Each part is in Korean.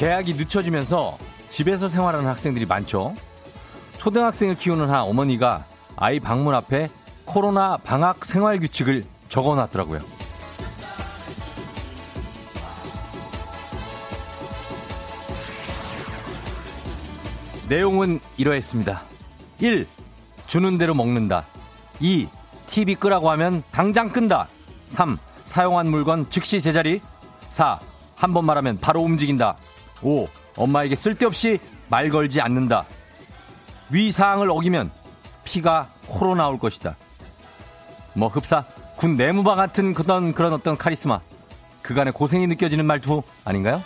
계약이 늦춰지면서 집에서 생활하는 학생들이 많죠. 초등학생을 키우는 한 어머니가 아이 방문 앞에 코로나 방학 생활 규칙을 적어 놨더라고요. 내용은 이러했습니다. 1. 주는 대로 먹는다. 2. TV 끄라고 하면 당장 끈다. 3. 사용한 물건 즉시 제자리. 4. 한 번 말하면 바로 움직인다. 5. 엄마에게 쓸데없이 말 걸지 않는다. 위 사항을 어기면 피가 코로 나올 것이다. 뭐 흡사 군 내무바 같은 그런 그런 어떤 카리스마 그간의 고생이 느껴지는 말투 아닌가요?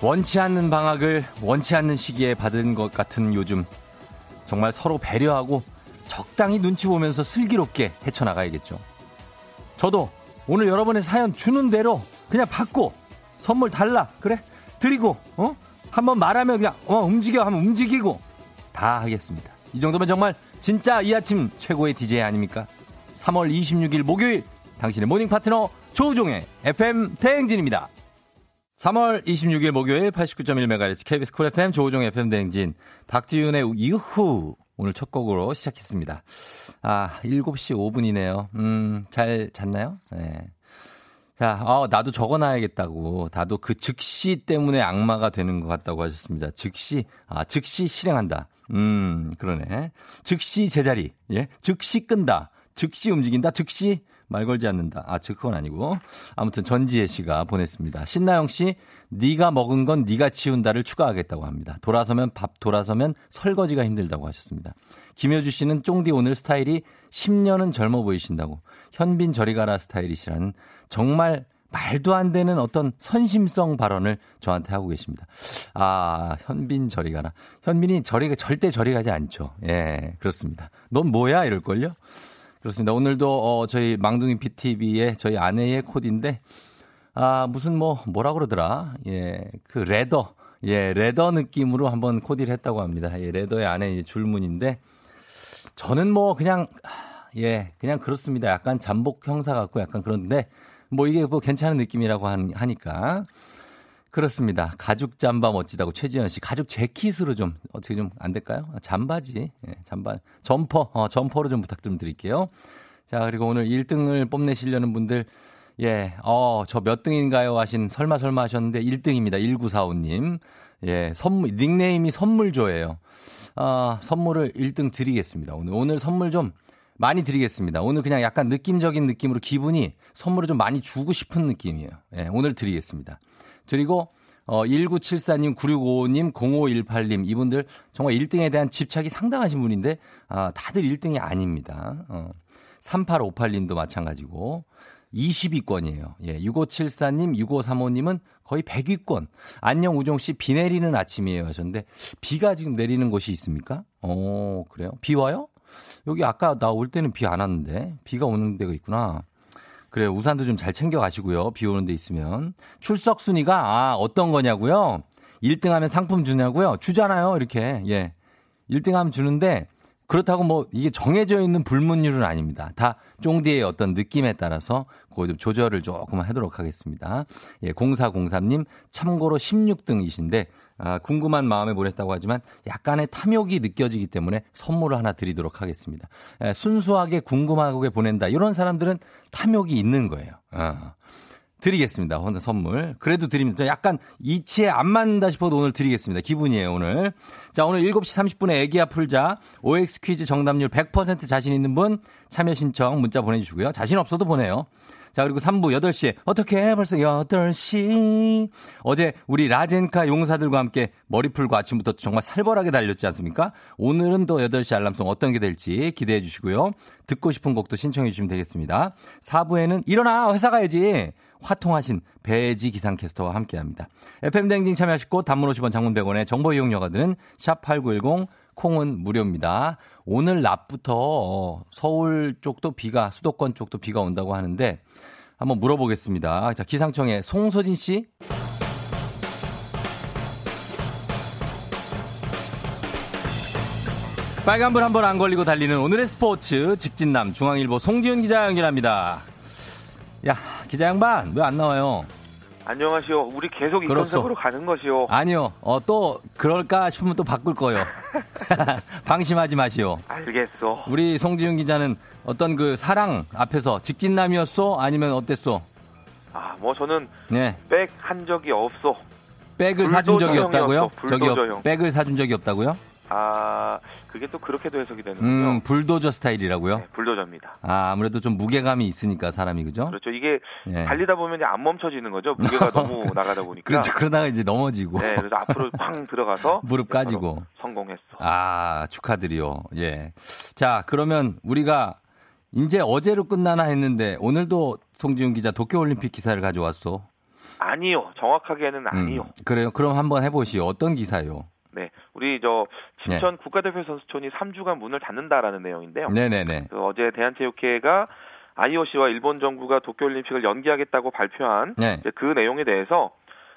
원치 않는 방학을 원치 않는 시기에 받은 것 같은 요즘 정말 서로 배려하고 적당히 눈치 보면서 슬기롭게 헤쳐나가야겠죠. 저도 오늘 여러분의 사연 주는 대로 그냥 받고 선물 달라 그래 드리고 어 한번 말하면 그냥 어 움직여 하면 움직이고 다 하겠습니다. 이 정도면 정말 진짜 이 아침 최고의 DJ 아닙니까? 3월 26일 목요일 당신의 morning 파트너 조우종의 FM 대행진입니다. 3월 26일 목요일 89.1MHz KBS 쿨 FM 조우종 FM 대행진 박지윤의 이후 오늘 첫 곡으로 시작했습니다. 아, 7시 5분이네요. 음, 잘 잤나요? 네. 자, 어, 나도 적어놔야겠다고. 나도 그 즉시 때문에 악마가 되는 것 같다고 하셨습니다. 즉시, 아, 즉시 실행한다. 음, 그러네. 즉시 제자리. 예. 즉시 끈다. 즉시 움직인다. 즉시 말 걸지 않는다. 아, 즉 그건 아니고. 아무튼 전지혜 씨가 보냈습니다. 신나영 씨, 네가 먹은 건 네가 치운다를 추가하겠다고 합니다. 돌아서면 밥 돌아서면 설거지가 힘들다고 하셨습니다. 김효주 씨는 쫑디 오늘 스타일이 10년은 젊어 보이신다고. 현빈 저리 가라 스타일이시라는 정말 말도 안 되는 어떤 선심성 발언을 저한테 하고 계십니다. 아, 현빈 저리 가라. 현빈이 저리, 절대 저리 가지 않죠. 예, 그렇습니다. 넌 뭐야? 이럴걸요? 그렇습니다. 오늘도 어, 저희 망둥이 PTV의 저희 아내의 코디인데 아 무슨 뭐 뭐라 그러더라 예 그 레더 예 레더 느낌으로 한번 코디를 했다고 합니다. 예 레더의 안에 줄무늬인데 저는 뭐 그냥 예 그냥 그렇습니다. 약간 잠복 형사 같고 약간 그런데 뭐 이게 뭐 괜찮은 느낌이라고 하니까 그렇습니다. 가죽 잠바 멋지다고 최지현 씨. 가죽 재킷으로 좀 어떻게 좀 안 될까요? 잠바지. 예, 잠바. 점퍼. 어, 점퍼로 좀 부탁 좀 드릴게요. 자, 그리고 오늘 1등을 뽐내시려는 분들 예. 어, 저 몇 등인가요? 하신 설마 설마 하셨는데 1등입니다. 1945님. 예, 선물 닉네임이 선물조예요. 아, 선물을 1등 드리겠습니다. 오늘 오늘 선물 좀 많이 드리겠습니다. 오늘 그냥 약간 느낌적인 느낌으로 기분이 선물을 좀 많이 주고 싶은 느낌이에요. 예, 오늘 드리겠습니다. 그리고 어 1974님, 9655님, 0518님 이분들 정말 1등에 대한 집착이 상당하신 분인데 아, 다들 1등이 아닙니다. 어. 3858님도 마찬가지고 20위권이에요. 예, 6574님, 6535님은 거의 100위권. 안녕 우종 씨, 비 내리는 아침이에요 하셨는데 비가 지금 내리는 곳이 있습니까? 어, 그래요? 비 와요? 여기 아까 나 올 때는 비 안 왔는데 비가 오는 데가 있구나. 그래요. 우산도 좀 잘 챙겨 가시고요. 비 오는 데 있으면. 출석 순위가 아, 어떤 거냐고요? 1등 하면 상품 주냐고요? 주잖아요. 이렇게. 예. 1등 하면 주는데 그렇다고 뭐 이게 정해져 있는 불문율은 아닙니다. 다 쫑디의 어떤 느낌에 따라서 그거 좀 조절을 조금 하도록 하겠습니다. 예, 0403님 참고로 16등이신데 아, 궁금한 마음에 보냈다고 하지만 약간의 탐욕이 느껴지기 때문에 선물을 하나 드리도록 하겠습니다. 에, 순수하게 궁금하게 보낸다. 이런 사람들은 탐욕이 있는 거예요. 어. 드리겠습니다. 오늘 선물. 그래도 드립니다. 약간 이치에 안 맞는다 싶어도 오늘 드리겠습니다. 기분이에요, 오늘. 자, 오늘 7시 30분에 애기야 풀자. OX 퀴즈 정답률 100% 자신 있는 분 참여 신청 문자 보내주시고요. 자신 없어도 보내요. 자, 그리고 3부 8시에 어떻게 벌써 8시. 어제 우리 라젠카 용사들과 함께 머리 풀고 아침부터 정말 살벌하게 달렸지 않습니까? 오늘은 또 8시 알람송 어떤 게 될지 기대해 주시고요. 듣고 싶은 곡도 신청해 주시면 되겠습니다. 4부에는 일어나 회사 가야지. 화통하신 배지 기상캐스터와 함께 합니다. FM댕진 참여하시고 단문 50원 장문 100원의 정보 이용료가 드는 샵8910 콩은 무료입니다. 오늘 낮부터 어, 서울 쪽도 비가 수도권 쪽도 비가 온다고 하는데 한번 물어보겠습니다. 자, 기상청의 송소진 씨. 빨간불 한 번 안 걸리고 달리는 오늘의 스포츠 직진남 중앙일보 송지훈 기자 연결합니다. 야 기자 양반 왜 안 나와요? 안녕하시오. 우리 계속 이 컨셉으로 가는 것이요. 아니요. 어, 또 그럴까 싶으면 또 바꿀 거예요. 방심하지 마시오. 알겠어. 우리 송지훈 기자는 어떤 그 사랑 앞에서 직진남이었소? 아니면 어땠소? 아, 뭐 저는 네. 백 한 적이 없어. 백을 사준 적이 없다고요? 저기 백을 사준 적이 없다고요? 아, 그게 또 그렇게도 해석이 되는군요. 음, 불도저 스타일이라고요? 네, 불도저입니다. 아, 아무래도 좀 무게감이 있으니까 사람이 그죠? 그렇죠. 이게 네. 달리다 보면 안 멈춰지는 거죠. 무게가 너무 나가다 보니까. 그렇죠. 그러다가 이제 넘어지고. 네, 그래서 앞으로 팡 들어가서 무릎 까지고 성공했어. 아, 축하드려. 예. 자, 그러면 우리가 이제 어제로 끝나나 했는데 오늘도 송지훈 기자 도쿄올림픽 기사를 가져왔어. 아니요. 정확하게는 아니요. 음, 그래요. 그럼 한번 해보시오. 어떤 기사요? 네, 우리 저 진천 네. 국가대표 선수촌이 3주간 문을 닫는다라는 내용인데요. 네네네. 그 어제 대한체육회가 IOC와 일본 정부가 도쿄올림픽을 연기하겠다고 발표한 네. 그 내용에 대해서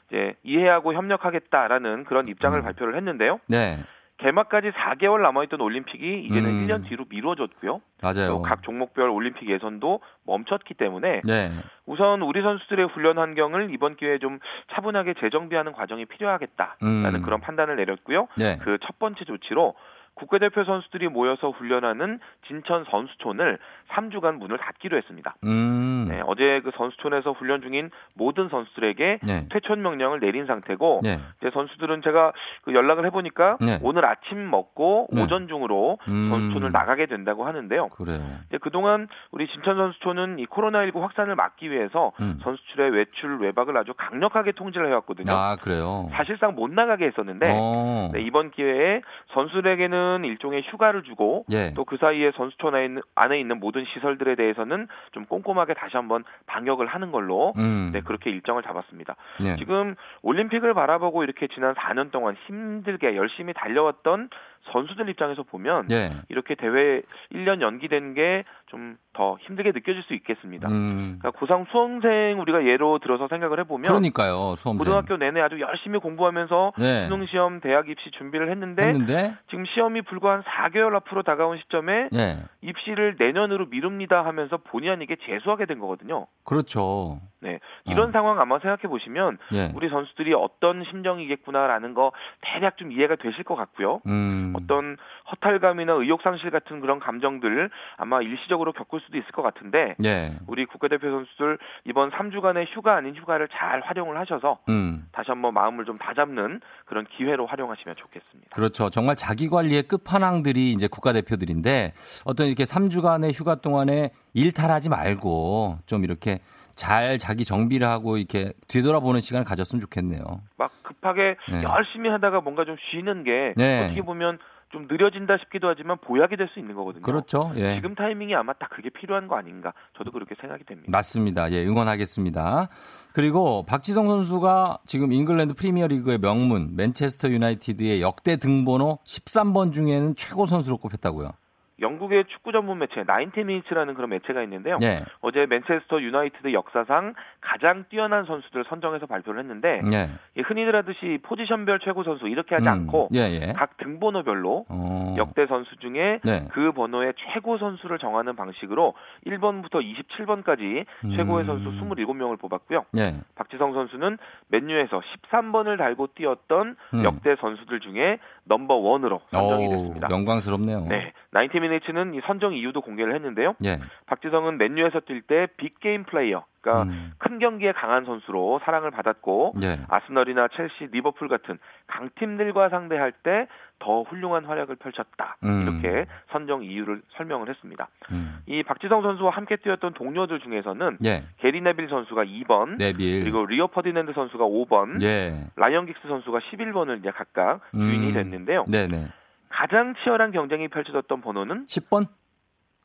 이제 이해하고 협력하겠다라는 그런 입장을 음. 발표를 했는데요. 네. 개막까지 4개월 남아있던 올림픽이 이제는 음. 1년 뒤로 미뤄졌고요. 맞아요. 각 종목별 올림픽 예선도 멈췄기 때문에 네. 우선 우리 선수들의 훈련 환경을 이번 기회에 좀 차분하게 재정비하는 과정이 필요하겠다라는 음. 그런 판단을 내렸고요. 네. 그첫 번째 조치로 국가대표 선수들이 모여서 훈련하는 진천 선수촌을 3주간 문을 닫기로 했습니다. 음. 네, 어제 그 선수촌에서 훈련 중인 모든 선수들에게 네. 퇴촌 명령을 내린 상태고 네. 이제 선수들은 제가 그 연락을 해보니까 네. 오늘 아침 먹고 네. 오전 중으로 음. 선수촌을 나가게 된다고 하는데요. 그래요. 이제 그동안 우리 진천 선수촌은 이 코로나19 확산을 막기 위해서 음. 선수들의 외출 외박을 아주 강력하게 통제를 해왔거든요. 아 그래요. 사실상 못 나가게 했었는데 어. 네, 이번 기회에 선수들에게는 경우는 일종의 휴가를 주고 예. 또그 사이에 선수촌 안에 있는, 안에 있는 모든 시설들에 대해서는 좀 꼼꼼하게 다시 한번 방역을 하는 걸로 음. 네, 그렇게 일정을 잡았습니다. 예. 지금 올림픽을 바라보고 이렇게 지난 4년 동안 힘들게 열심히 달려왔던 선수들 입장에서 보면 예. 이렇게 대회 1년 연기된 게 좀 더 힘들게 느껴질 수 있겠습니다. 음. 그러니까 고상 수험생 우리가 예로 들어서 생각을 해보면 그러니까요. 수험생. 고등학교 내내 아주 열심히 공부하면서 네. 수능 시험, 대학 입시 준비를 했는데, 했는데, 지금 시험이 불과 한 4개월 앞으로 다가온 시점에 네. 입시를 내년으로 미룹니다 하면서 본의 아니게 재수하게 된 거거든요. 그렇죠. 네. 이런 어. 상황 아마 생각해 보시면 네. 우리 선수들이 어떤 심정이겠구나라는 거 대략 좀 이해가 되실 것 같고요. 음. 어떤 허탈감이나 의욕 상실 같은 그런 감정들 아마 일시적으로 겪을 수도 있을 것 같은데 네. 우리 국가대표 선수들 이번 3주간의 휴가 아닌 휴가를 잘 활용을 하셔서 음. 다시 한번 마음을 좀 다잡는 그런 기회로 활용하시면 좋겠습니다. 그렇죠. 정말 자기 관리의 끝판왕들이 이제 국가대표들인데 어떤 이렇게 3주간의 휴가 동안에 일탈하지 말고 좀 이렇게 잘 자기 정비를 하고 이렇게 뒤돌아보는 시간을 가졌으면 좋겠네요. 막 급하게 네. 열심히 하다가 뭔가 좀 쉬는 게 네. 어떻게 보면 좀 느려진다 싶기도 하지만 보약이 될 수 있는 거거든요. 그렇죠. 예. 지금 타이밍이 아마 딱 그게 필요한 거 아닌가. 저도 그렇게 생각이 됩니다. 맞습니다. 예, 응원하겠습니다. 그리고 박지성 선수가 지금 잉글랜드 프리미어리그의 명문 맨체스터 유나이티드의 역대 등번호 13번 중에는 최고 선수로 꼽혔다고요. 영국의 축구 전문 매체 나인티미니츠라는 그런 매체가 있는데요. 네. 어제 맨체스터 유나이티드 역사상 가장 뛰어난 선수들을 선정해서 발표를 했는데 네. 흔히들 하듯이 포지션별 최고 선수 이렇게 하지 음, 않고 예, 예. 각 등번호별로 어. 역대 선수 중에 네. 그 번호의 최고 선수를 정하는 방식으로 1번부터 27번까지 음. 최고의 선수 27명을 뽑았고요. 예. 박지성 선수는 맨유에서 13번을 달고 뛰었던 음. 역대 선수들 중에 넘버 원으로 선정이 됐습니다. 영광스럽네요. 네, 나인티미니츠는 이 선정 이유도 공개를 했는데요. 예. 박지성은 맨유에서 뛸 때 big game player, 그러니까 음. 큰 경기에 강한 선수로 사랑을 받았고 예. 아스널이나 첼시, 리버풀 같은 강팀들과 상대할 때 더 훌륭한 활약을 펼쳤다. 음. 이렇게 선정 이유를 설명을 했습니다. 음. 이 박지성 선수와 함께 뛰었던 동료들 중에서는 예. 게리 네빌 선수가 2번, 네빌. 그리고 리오 퍼디낸드 선수가 5번, 예. 라이언 긱스 선수가 11번을 이제 각각 음. 유인이 됐는데요. 네네. 가장 치열한 경쟁이 펼쳐졌던 번호는 10번?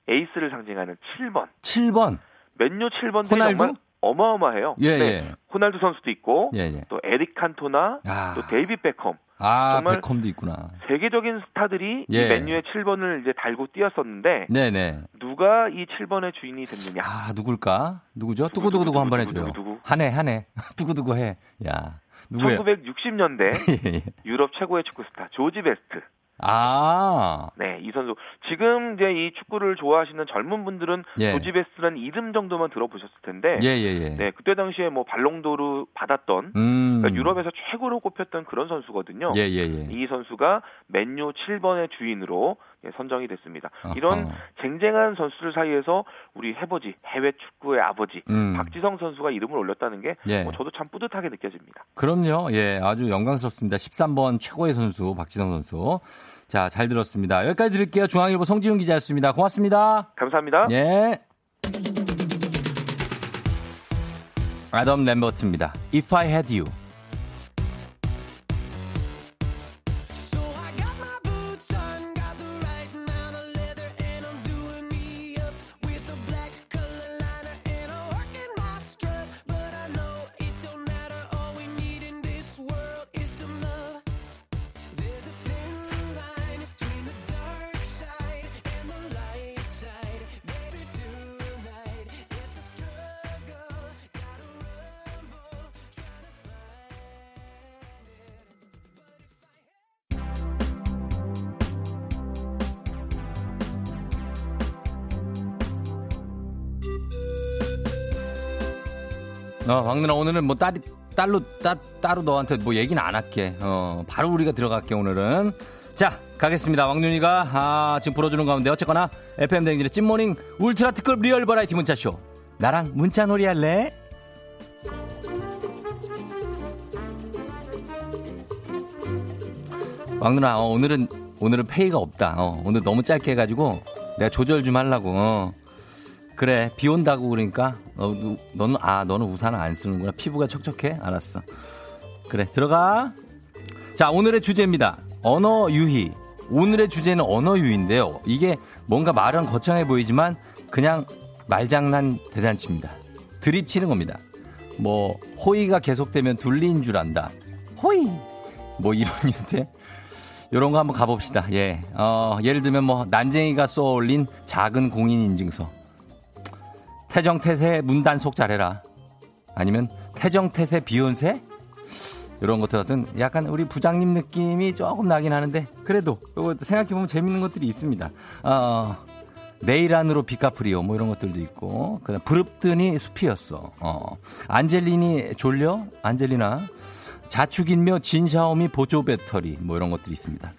에이스를 상징하는 7번. 7번. 맨유 7번도 호날두? 정말 어마어마해요. 예, 네. 예. 호날두 선수도 있고 예, 예. 또 에릭 칸토나 아. 또 데이빗 베컴 아, 정말 베컴도 있구나. 세계적인 스타들이 예. 이 맨유의 7번을 이제 달고 뛰었었는데 네네. 누가 이 7번의 주인이 됐느냐? 아, 누굴까? 누구죠? 두구두구두구 한번 해줘요. 한해, 한해. 두구두구 해. 야. 누구예요? 1960년대 예, 예. 유럽 최고의 축구 스타 조지 베스트. 아. 네, 이 선수. 지금 이제 이 축구를 좋아하시는 젊은 분들은 예. 조지베스라는 이름 정도만 들어보셨을 텐데. 예, 예, 예. 네, 그때 당시에 뭐 발롱도르 받았던 음. 그러니까 유럽에서 최고로 꼽혔던 그런 선수거든요. 예, 예, 예. 이 선수가 맨유 7번의 주인으로 예, 선정이 됐습니다. 이런 쟁쟁한 선수들 사이에서 우리 해버지 해외 축구의 아버지 음. 박지성 선수가 이름을 올렸다는 게 예. 뭐 저도 참 뿌듯하게 느껴집니다. 그럼요. 예, 아주 영광스럽습니다. 13번 최고의 선수 박지성 선수. 자, 잘 들었습니다. 여기까지 드릴게요. 중앙일보 송지훈 기자였습니다. 고맙습니다. 감사합니다. 예. 아덤 램버트입니다. If I Had You. 어, 왕누나 오늘은 뭐 딸이 딸로 따, 따로 너한테 뭐 얘기는 안 할게. 어, 바로 우리가 들어갈게 오늘은. 자, 가겠습니다. 왕눈이가 아, 지금 불어주는 가운데 어쨌거나 FM 댕진의 찐모닝 울트라 특급 리얼 버라이티 문자쇼. 나랑 문자놀이 할래? 왕누나 어, 오늘은 오늘은 페이가 없다. 어, 오늘 너무 짧게 해가지고 내가 조절 좀 하려고. 어. 그래 비 온다고 그러니까. 어, 너는 아 너는 우산을 안 쓰는구나. 피부가 척척해? 알았어. 그래 들어가. 자 오늘의 주제입니다. 언어 유희. 오늘의 주제는 언어 유희인데요. 이게 뭔가 말은 거창해 보이지만 그냥 말장난 대잔치입니다. 드립 치는 겁니다. 뭐 호의가 계속되면 둘리인 줄 안다. 호의! 뭐 이런 인데? 요런 거 한번 가봅시다. 예. 어, 예를 들면 뭐 난쟁이가 쏘올린 작은 공인 인증서 태정태세 문단속 잘해라. 아니면 태정태세 비욘세? 이런 것들 같은 약간 우리 부장님 느낌이 조금 나긴 하는데 그래도 이거 생각해보면 재밌는 것들이 있습니다. 어, 내일 안으로 빚갚으리오 뭐 이런 것들도 있고 그다음 부릅더니 숲이었어. 어. 안젤리니 졸려? 안젤리나 자축인묘 진샤오미 보조 배터리 뭐 이런 것들이 있습니다.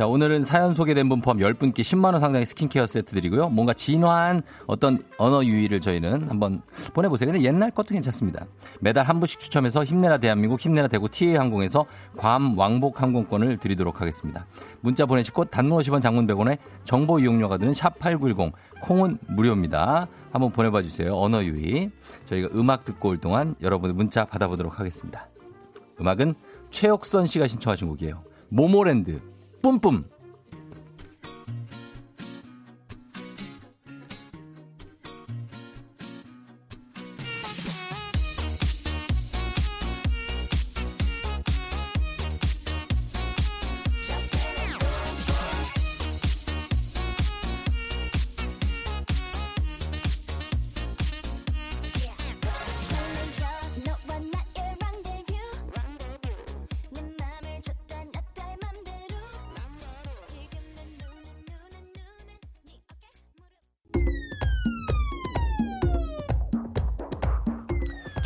자, 오늘은 사연 소개된 분 포함 10분께 10만원 상당의 스킨케어 세트 드리고요. 뭔가 진화한 어떤 언어 유희를 저희는 한번 보내보세요. 근데 옛날 것도 괜찮습니다. 매달 한 분씩 추첨해서 힘내라 대한민국, 힘내라 대구 TA 항공에서 괌 왕복 항공권을 드리도록 하겠습니다. 문자 보내시고 단문 50원 장문 100원에 정보 이용료가 드는 샵8910 콩은 무료입니다. 한번 보내봐 주세요. 언어 유희. 저희가 음악 듣고 올 동안 여러분의 문자 받아보도록 하겠습니다. 음악은 최옥선 씨가 신청하신 곡이에요. 모모랜드 뿜뿜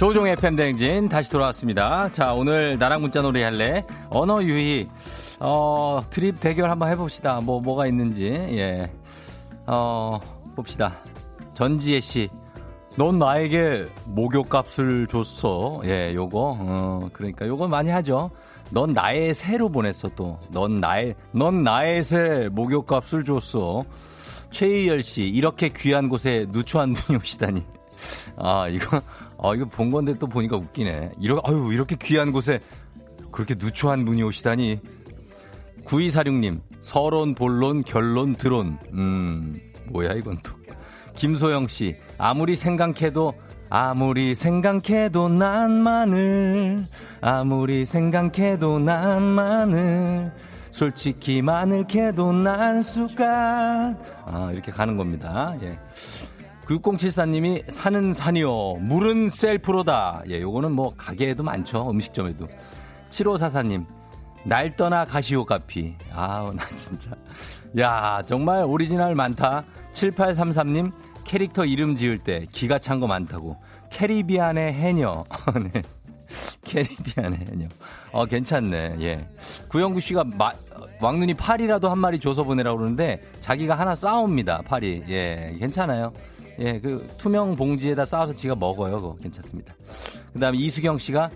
조종의 팬댕진 다시 돌아왔습니다. 자, 오늘 나랑 문자 놀이 할래? 언어 유희. 어, 드립 대결 한번 해봅시다. 뭐, 뭐가 있는지. 예. 어, 봅시다. 전지혜 씨. 넌 나에게 목욕값을 줬어. 예, 요거. 어, 그러니까 요거 많이 하죠. 넌 나의 새로 보냈어, 또. 넌 나의, 넌 나의 새 목욕값을 줬어. 최희열 씨. 이렇게 귀한 곳에 누추한 분이 오시다니. 아, 이거. 아, 이거 본 건데 또 보니까 웃기네. 이러, 아유, 이렇게 귀한 곳에 그렇게 누추한 분이 오시다니. 9246님, 서론, 본론, 결론, 드론. 음, 뭐야, 이건 또. 김소영 씨, 아무리 생각해도, 아무리 생각해도 난마늘, 아무리 생각해도 난마늘, 솔직히 마늘 캐도 난 숟갈. 아, 이렇게 가는 겁니다. 예. 6074님이 산은 산이요. 물은 셀프로다. 예, 요거는 뭐 가게에도 많죠. 음식점에도. 7544님. 날 떠나 가시오가피. 아우, 나 진짜. 야, 정말 오리지널 많다. 7833님, 캐릭터 이름 지을 때 기가 찬 거 많다고. 캐리비안의 해녀. 네. 캐리비안의 해녀. 어, 괜찮네. 예. 구영구 씨가 마, 왕눈이 팔이라도 한 마리 줘서 보내라고 그러는데 자기가 하나 싸웁니다. 팔이. 예, 괜찮아요. 예, 그 투명 봉지에다 싸워서 지가 먹어요. 그거 괜찮습니다. 그다음에 이수경 씨가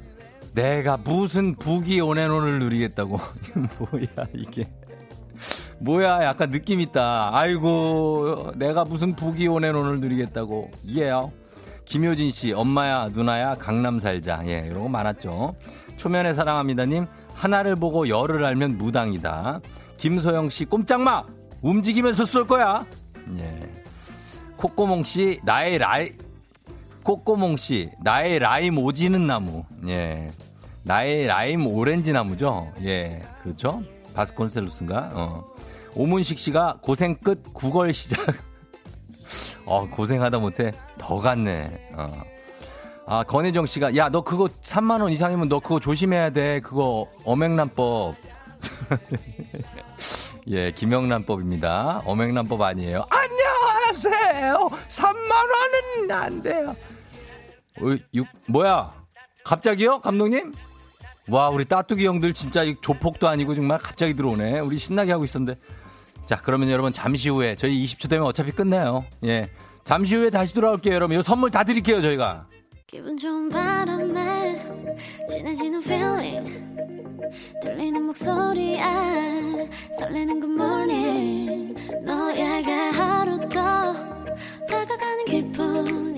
내가 무슨 부기 온앤온을 누리겠다고. 뭐야 이게. 뭐야 약간 느낌 있다. 아이고 내가 무슨 부기 온앤온을 누리겠다고. 예요. 김효진 씨, 엄마야, 누나야, 강남 살자. 예, 이런 거 많았죠. 초면에 사랑합니다님, 하나를 보고 열을 알면 무당이다. 김소영 씨, 꼼짝마! 움직이면서 쏠 거야! 예. 코꼬몽 씨, 나의 라이, 코꼬몽 씨, 나의 라임 오지는 나무. 예. 나의 라임 오렌지 나무죠? 예. 그렇죠? 바스콘셀루스인가? 어. 오문식 씨가 고생 끝 9월 시작. 어, 고생하다 못해 더 갔네. 어. 아, 권혜정 씨가, 야, 너 그거 3만원 이상이면 너 그거 조심해야 돼. 그거 어맹란법. 예, 김영란법입니다. 어맹란법 아니에요. 안녕 하세요. 3만 원은 안 돼요. 어, 육, 뭐야? 갑자기요? 감독님? 와, 우리 따뚜기 형들 진짜 조폭도 아니고 정말 갑자기 들어오네. 우리 신나게 하고 있었는데. 자, 그러면 여러분 잠시 후에 저희 20초 되면 어차피 끝나요. 예. 잠시 후에 다시 돌아올게요, 여러분. 이 선물 다 드릴게요, 저희가. 기분 좋은 바람에 진해지는 feeling 들리는 목소리에 설레는 good morning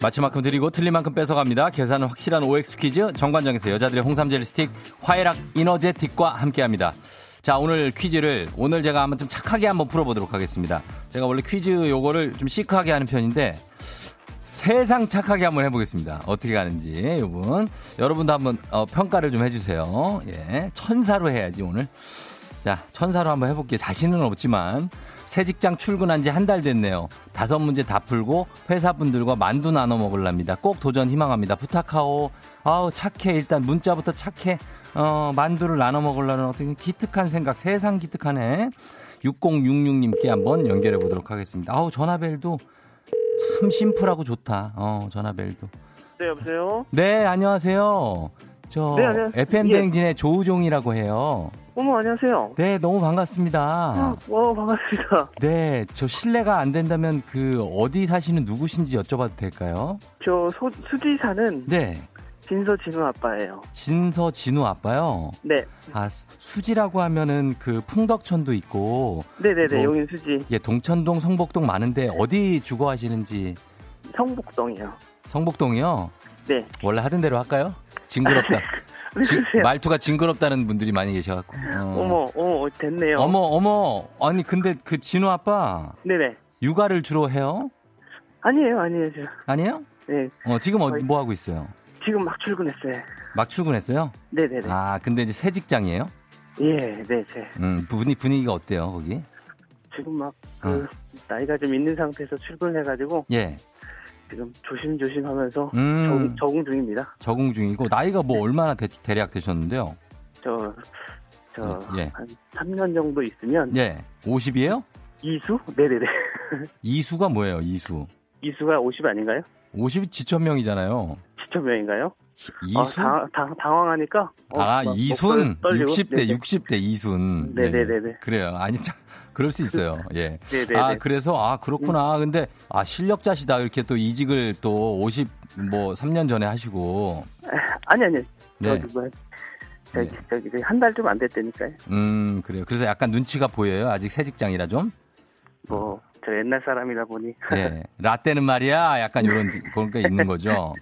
마치 만큼 드리고 틀린 만큼 뺏어갑니다. 계산은 확실한 OX 퀴즈 정관장에서 여자들의 홍삼 젤리 스틱 화해락 이너제틱과 함께합니다. 자 오늘 퀴즈를 오늘 제가 한번 좀 착하게 한번 풀어보도록 하겠습니다. 제가 원래 퀴즈 요거를 좀 시크하게 하는 편인데 세상 착하게 한번 해보겠습니다. 어떻게 가는지, 이분. 여러분도 한번 어, 평가를 좀 해주세요. 예. 천사로 해야지, 오늘. 자, 천사로 한번 해볼게요. 자신은 없지만, 새 직장 출근한 지 한 달 됐네요. 다섯 문제 다 풀고, 회사분들과 만두 나눠 먹을랍니다. 꼭 도전 희망합니다. 부탁하오. 아우, 착해. 일단 문자부터 착해. 어, 만두를 나눠 먹으려는 어떤 기특한 생각, 세상 기특하네. 6066님께 한번 연결해 보도록 하겠습니다. 아우, 전화벨도 참 심플하고 좋다. 어, 전화벨도. 네, 여보세요? 네, 안녕하세요. 저 네. FM 대행진의 예. 조우종이라고 해요. 어머, 안녕하세요. 네, 너무 반갑습니다. 아, 어, 반갑습니다. 네, 저 실례가 안 된다면 그 어디 사시는 누구신지 여쭤봐도 될까요? 저 소, 수지 사는 네. 진서 진우 아빠예요. 진서 진우 아빠요? 네. 아, 수지라고 하면은 그 풍덕천도 있고. 네네네, 용인 수지. 예, 동천동, 성복동 많은데 어디 주거 하시는지. 성복동이요. 성복동이요? 네. 원래 하던 대로 할까요? 징그럽다. 지, 말투가 징그럽다는 분들이 많이 계셔갖고. 어. 머 어머, 됐네요. 어머, 어머. 아니, 근데 그 진우 아빠. 네네. 육아를 주로 해요? 아니에요, 아니에요. 저. 아니에요? 네. 어, 지금 어, 뭐 하고 있어요? 지금 막 출근했어요. 막 출근했어요? 네네네. 아, 근데 이제 새 직장이에요? 예, 네, 제. 음, 분위, 분위기가 어때요, 거기? 지금 막, 그, 어. 나이가 좀 있는 상태에서 출근해가지고. 예. 지금 조심조심 하면서 음. 적응, 적응, 중입니다. 적응 중이고, 나이가 뭐 얼마나 대, 대략 되셨는데요? 저, 저, 예. 한 3년 정도 있으면. 예. 50이에요? 이수? 네네네. 이수가 뭐예요, 이수? 이수가 50 아닌가요? 50이 지천명이잖아요. 지천명인가요? 이순? 아, 당, 당 황하니까. 어, 아, 이순? 60대, 네네. 60대 이순. 네네네. 네. 그래요. 아니, 참, 그럴 수 있어요. 예. 네네. 아, 그래서, 아, 그렇구나. 음. 근데, 아, 실력자시다. 이렇게 또 이직을 또 50, 뭐, 3년 전에 하시고. 아니, 아니. 네. 저기, 뭐, 저기, 네. 저기, 한 달 좀 안 됐다니까요. 음, 그래요. 그래서 약간 눈치가 보여요. 아직 새 직장이라 좀? 뭐, 그렇죠. 옛날 사람이다 보니. 네. 라떼는 말이야. 약간 이런 그런 게 있는 거죠.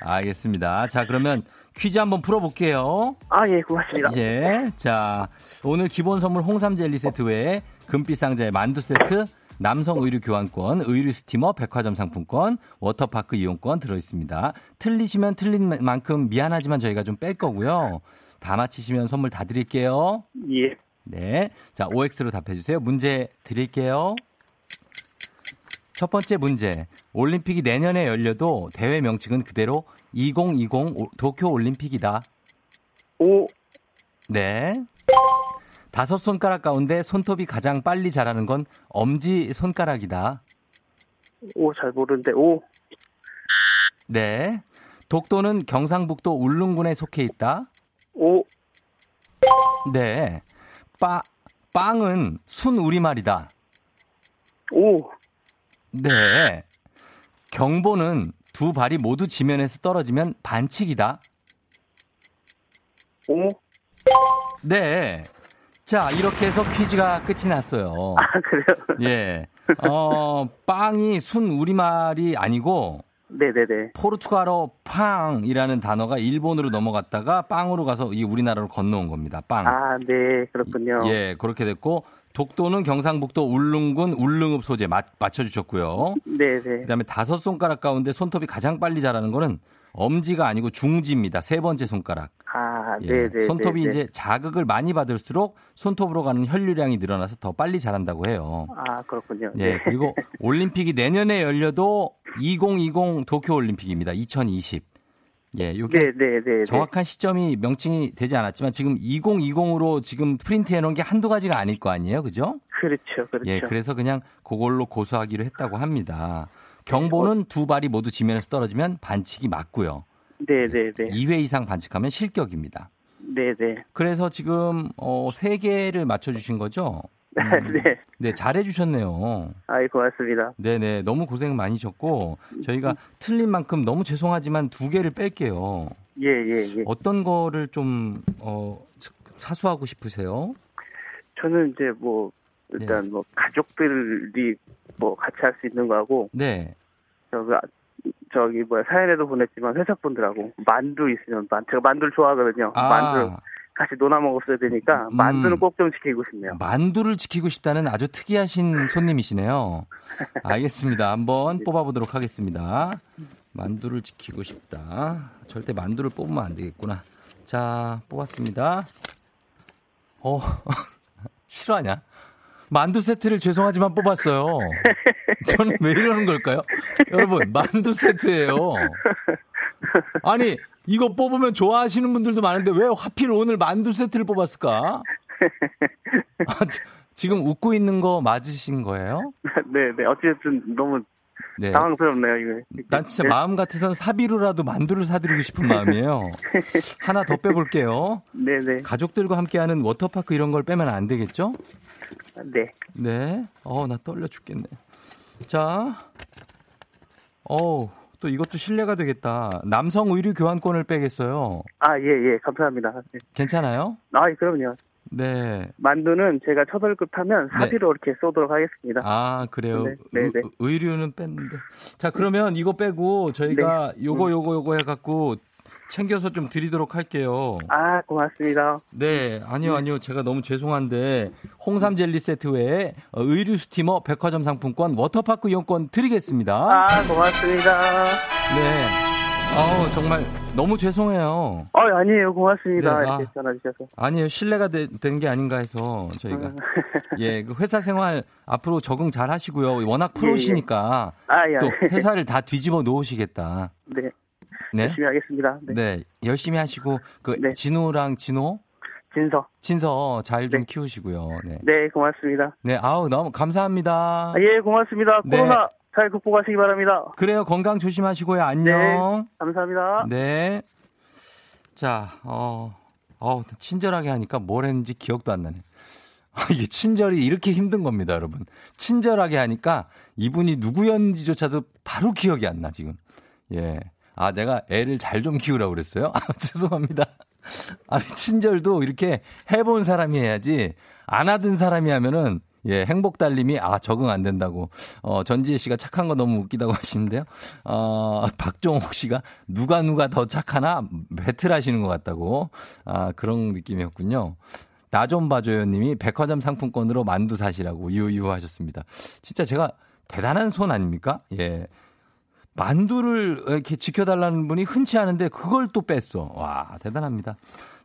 알겠습니다. 자, 그러면 퀴즈 한번 풀어볼게요. 아, 예, 고맙습니다. 예. 자, 오늘 기본 선물 홍삼 젤리 세트 외에 금빛 상자에 만두 세트, 남성 의류 교환권, 의류 스티머, 백화점 상품권, 워터파크 이용권 들어있습니다. 틀리시면 틀린 만큼 미안하지만 저희가 좀 뺄 거고요. 다 맞히시면 선물 다 드릴게요. 예. 네. 자, OX로 답해주세요. 문제 드릴게요. 첫 번째 문제. 올림픽이 내년에 열려도 대회 명칭은 그대로 2020 도쿄 올림픽이다. 오. 네. 다섯 손가락 가운데 손톱이 가장 빨리 자라는 건 엄지 손가락이다. 오, 잘 모르는데, 오. 네. 독도는 경상북도 울릉군에 속해 있다. 오. 네. 빠, 빵은 순 우리말이다. 오. 네. 경보는 두 발이 모두 지면에서 떨어지면 반칙이다. 오. 네. 자, 이렇게 해서 퀴즈가 끝이 났어요. 아, 그래요? 예. 어, 빵이 순 우리말이 아니고 네네네. 포르투갈어 팡이라는 단어가 일본으로 넘어갔다가 빵으로 가서 이 우리나라로 건너온 겁니다. 빵. 아, 네, 그렇군요. 예, 그렇게 됐고 독도는 경상북도 울릉군 울릉읍 소재 맞, 맞춰주셨고요. 네 네. 그다음에 다섯 손가락 가운데 손톱이 가장 빨리 자라는 거는 엄지가 아니고 중지입니다. 세 번째 손가락. 아, 예, 네네. 손톱이 네네. 이제 자극을 많이 받을수록 손톱으로 가는 혈류량이 늘어나서 더 빨리 자란다고 해요. 아, 그렇군요. 예, 네. 그리고 올림픽이 내년에 열려도 2020 도쿄 올림픽입니다. 2020. 예, 요게 네네네. 정확한 시점이 명칭이 되지 않았지만 지금 2020으로 지금 프린트해 놓은 게 한두 가지가 아닐 거 아니에요. 그죠? 그렇죠, 그렇죠. 예, 그래서 그냥 그걸로 고수하기로 했다고 합니다. 경보는 두 발이 모두 지면에서 떨어지면 반칙이 맞고요. 네 네 네. 2회 이상 반칙하면 실격입니다. 네 네. 그래서 지금 어, 세 개를 맞춰 주신 거죠? 음, 네. 네, 잘해 주셨네요. 아이, 고맙습니다. 네, 네. 너무 고생 많으셨고 저희가 틀린 만큼 너무 죄송하지만 두 개를 뺄게요. 예, 예, 예. 어떤 거를 좀 어, 사수하고 싶으세요? 저는 이제 뭐, 일단 네. 뭐, 가족들이 뭐, 같이 할 수 있는 거하고, 네. 저기, 아, 저기, 뭐야, 사연에도 보냈지만, 회사분들하고, 만두 있으면, 만, 제가 만두를 좋아하거든요. 아, 만두 같이 논아 먹었어야 되니까, 음. 만두는 꼭좀 지키고 싶네요. 만두를 지키고 싶다는 아주 특이하신 손님이시네요. 알겠습니다. 한번 뽑아보도록 하겠습니다. 만두를 지키고 싶다. 절대 만두를 뽑으면 안 되겠구나. 자, 뽑았습니다. 어, 실화냐? 만두 세트를 죄송하지만 뽑았어요. 저는 왜 이러는 걸까요? 여러분, 만두 세트예요. 아니, 이거 뽑으면 좋아하시는 분들도 많은데 왜 하필 오늘 만두 세트를 뽑았을까? 아, 지- 지금 웃고 있는 거 맞으신 거예요? 네, 네. 어쨌든 너무 네. 당황스럽네요, 이거. 난 진짜 네. 마음 같아서는 사비로라도 만두를 사드리고 싶은 마음이에요. 하나 더 빼볼게요. 네, 네. 가족들과 함께하는 워터파크 이런 걸 빼면 안 되겠죠? 네. 네. 어, 나 떨려 죽겠네. 자, 어우, 또 이것도 신뢰가 되겠다. 남성 의류 교환권을 빼겠어요. 아, 예, 예. 감사합니다. 네. 괜찮아요? 아, 그럼요. 네. 만두는 제가 첫 월급 하면 네. 사비로 이렇게 쏘도록 하겠습니다. 아, 그래요. 네, 네, 네. 의- 의류는 뺐는데. 자, 그러면 이거 빼고 저희가 네. 요거, 요거, 요거 해갖고 챙겨서 좀 드리도록 할게요. 아, 고맙습니다. 네, 아니요, 아니요. 제가 너무 죄송한데, 홍삼 젤리 세트 외에 어, 의류 스티머, 백화점 상품권, 워터파크 이용권 드리겠습니다. 아, 고맙습니다. 네. 아우, 정말 너무 죄송해요. 어, 아니에요. 고맙습니다. 네, 아. 이렇게 전화 주셔서. 아니에요. 신뢰가 되, 되는 게 아닌가 해서 저희가. 음. 예, 그 회사 생활 앞으로 적응 잘 하시고요. 워낙 예, 프로시니까 아, 예. 또 회사를 다 뒤집어 놓으시겠다. 네. 네. 열심히 하겠습니다. 네. 네. 열심히 하시고 그 네. 진우랑 진호 진서. 진서 잘좀 네. 키우시고요. 네. 네, 고맙습니다. 네, 아우 너무 감사합니다. 아, 예, 고맙습니다. 네. 코로나 잘 극복하시기 바랍니다. 그래요. 건강 조심하시고요. 안녕. 감사합니다. 네. 자, 어, 어, 친절하게 하니까 뭘 했는지 기억도 안 나네. 아, 이게 친절이 이렇게 힘든 겁니다, 여러분. 친절하게 하니까 이분이 누구였는지조차도 바로 기억이 안 나, 지금. 예. 아, 내가 애를 잘 좀 키우라고 그랬어요? 아, 죄송합니다. 아니, 친절도 이렇게 해본 사람이 해야지, 안 하던 사람이 하면은 예, 행복 달님이, 아, 적응 안 된다고. 어, 전지혜 씨가 착한 거 너무 웃기다고 하시는데요. 어, 박종옥 씨가 누가 누가 더 착하나 배틀 하시는 것 같다고. 아, 그런 느낌이었군요. 나 좀 봐줘요 님이 백화점 상품권으로 만두 사시라고 유유 하셨습니다. 진짜 제가 대단한 손 아닙니까? 예. 만두를 이렇게 지켜달라는 분이 흔치 않은데 그걸 또 뺐어. 와, 대단합니다.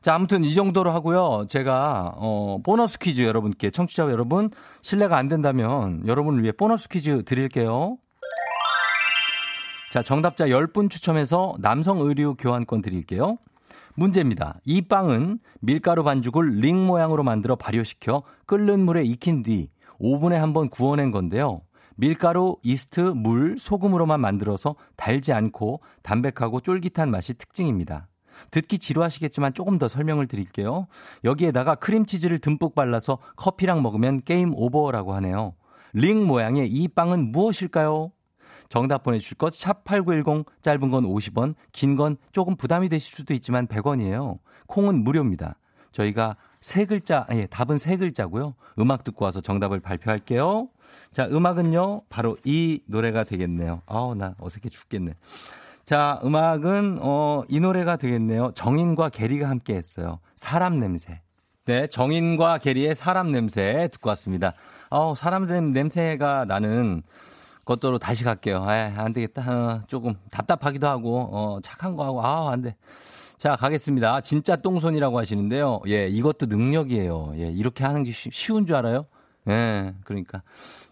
자, 아무튼 이 정도로 하고요. 제가, 어, 보너스 퀴즈 여러분께, 청취자 여러분, 신뢰가 안 된다면 여러분을 위해 보너스 퀴즈 드릴게요. 자, 정답자 10분 추첨해서 남성 의류 교환권 드릴게요. 문제입니다. 이 빵은 밀가루 반죽을 링 모양으로 만들어 발효시켜 끓는 물에 익힌 뒤 오븐에 한 번 구워낸 건데요. 밀가루, 이스트, 물, 소금으로만 만들어서 달지 않고 담백하고 쫄깃한 맛이 특징입니다. 듣기 지루하시겠지만 조금 더 설명을 드릴게요. 여기에다가 크림치즈를 듬뿍 발라서 커피랑 먹으면 game over라고 하네요. 링 모양의 이 빵은 무엇일까요? 정답 보내주실 것, 샵8910, 짧은 건 50원, 긴 건 조금 부담이 되실 수도 있지만 100원이에요. 콩은 무료입니다. 저희가 세 글자, 예, 답은 세 글자고요. 음악 듣고 와서 정답을 발표할게요. 자, 음악은요, 바로 이 노래가 되겠네요. 아우, 나 어색해 죽겠네. 자, 음악은, 어, 이 노래가 되겠네요. 정인과 게리가 함께 했어요. 사람 냄새. 네, 정인과 게리의 사람 냄새 듣고 왔습니다. 어우, 사람 냄새가 나는 것도로 다시 갈게요. 에, 안 되겠다. 어, 조금 답답하기도 하고, 어, 착한 거 하고, 아, 안 돼. 자, 가겠습니다. 진짜 똥손이라고 하시는데요. 예, 이것도 능력이에요. 예, 이렇게 하는 게 쉬운 줄 알아요? 예, 그러니까.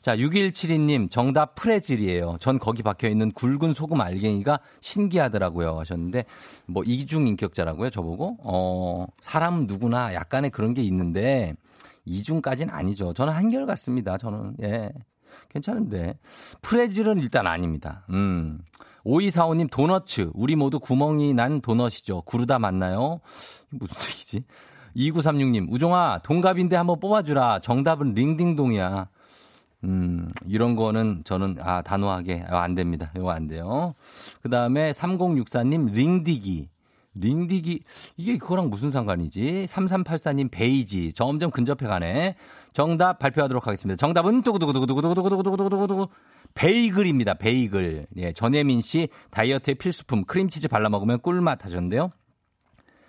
자, 6172님, 정답 프레질이에요. 전 거기 박혀 있는 굵은 소금 알갱이가 신기하더라고요. 하셨는데, 뭐, 이중 인격자라고요, 저보고? 어, 사람 누구나 약간의 그런 게 있는데, 이중까지는 아니죠. 저는 한결 같습니다. 저는, 예. 괜찮은데. 프레질은 일단 아닙니다. 음. 5245님 도너츠. 우리 모두 구멍이 난 도넛이죠. 구르다 맞나요? 무슨 얘기지? 2936님 우종아 동갑인데 한번 뽑아주라. 정답은 링딩동이야. 음, 이런 거는 저는, 아, 단호하게, 아, 안 됩니다. 이거 안 돼요. 그 다음에 3064님, 링디기. 링디기, 이게 그거랑 무슨 상관이지? 3384님, 베이지. 점점 근접해 가네. 정답 발표하도록 하겠습니다. 정답은 두구두구두구두구두구두구두구두구두구 베이글입니다. 베이글. 예, 전혜민 씨 다이어트의 필수품 크림치즈 발라 먹으면 꿀맛 하셨는데요.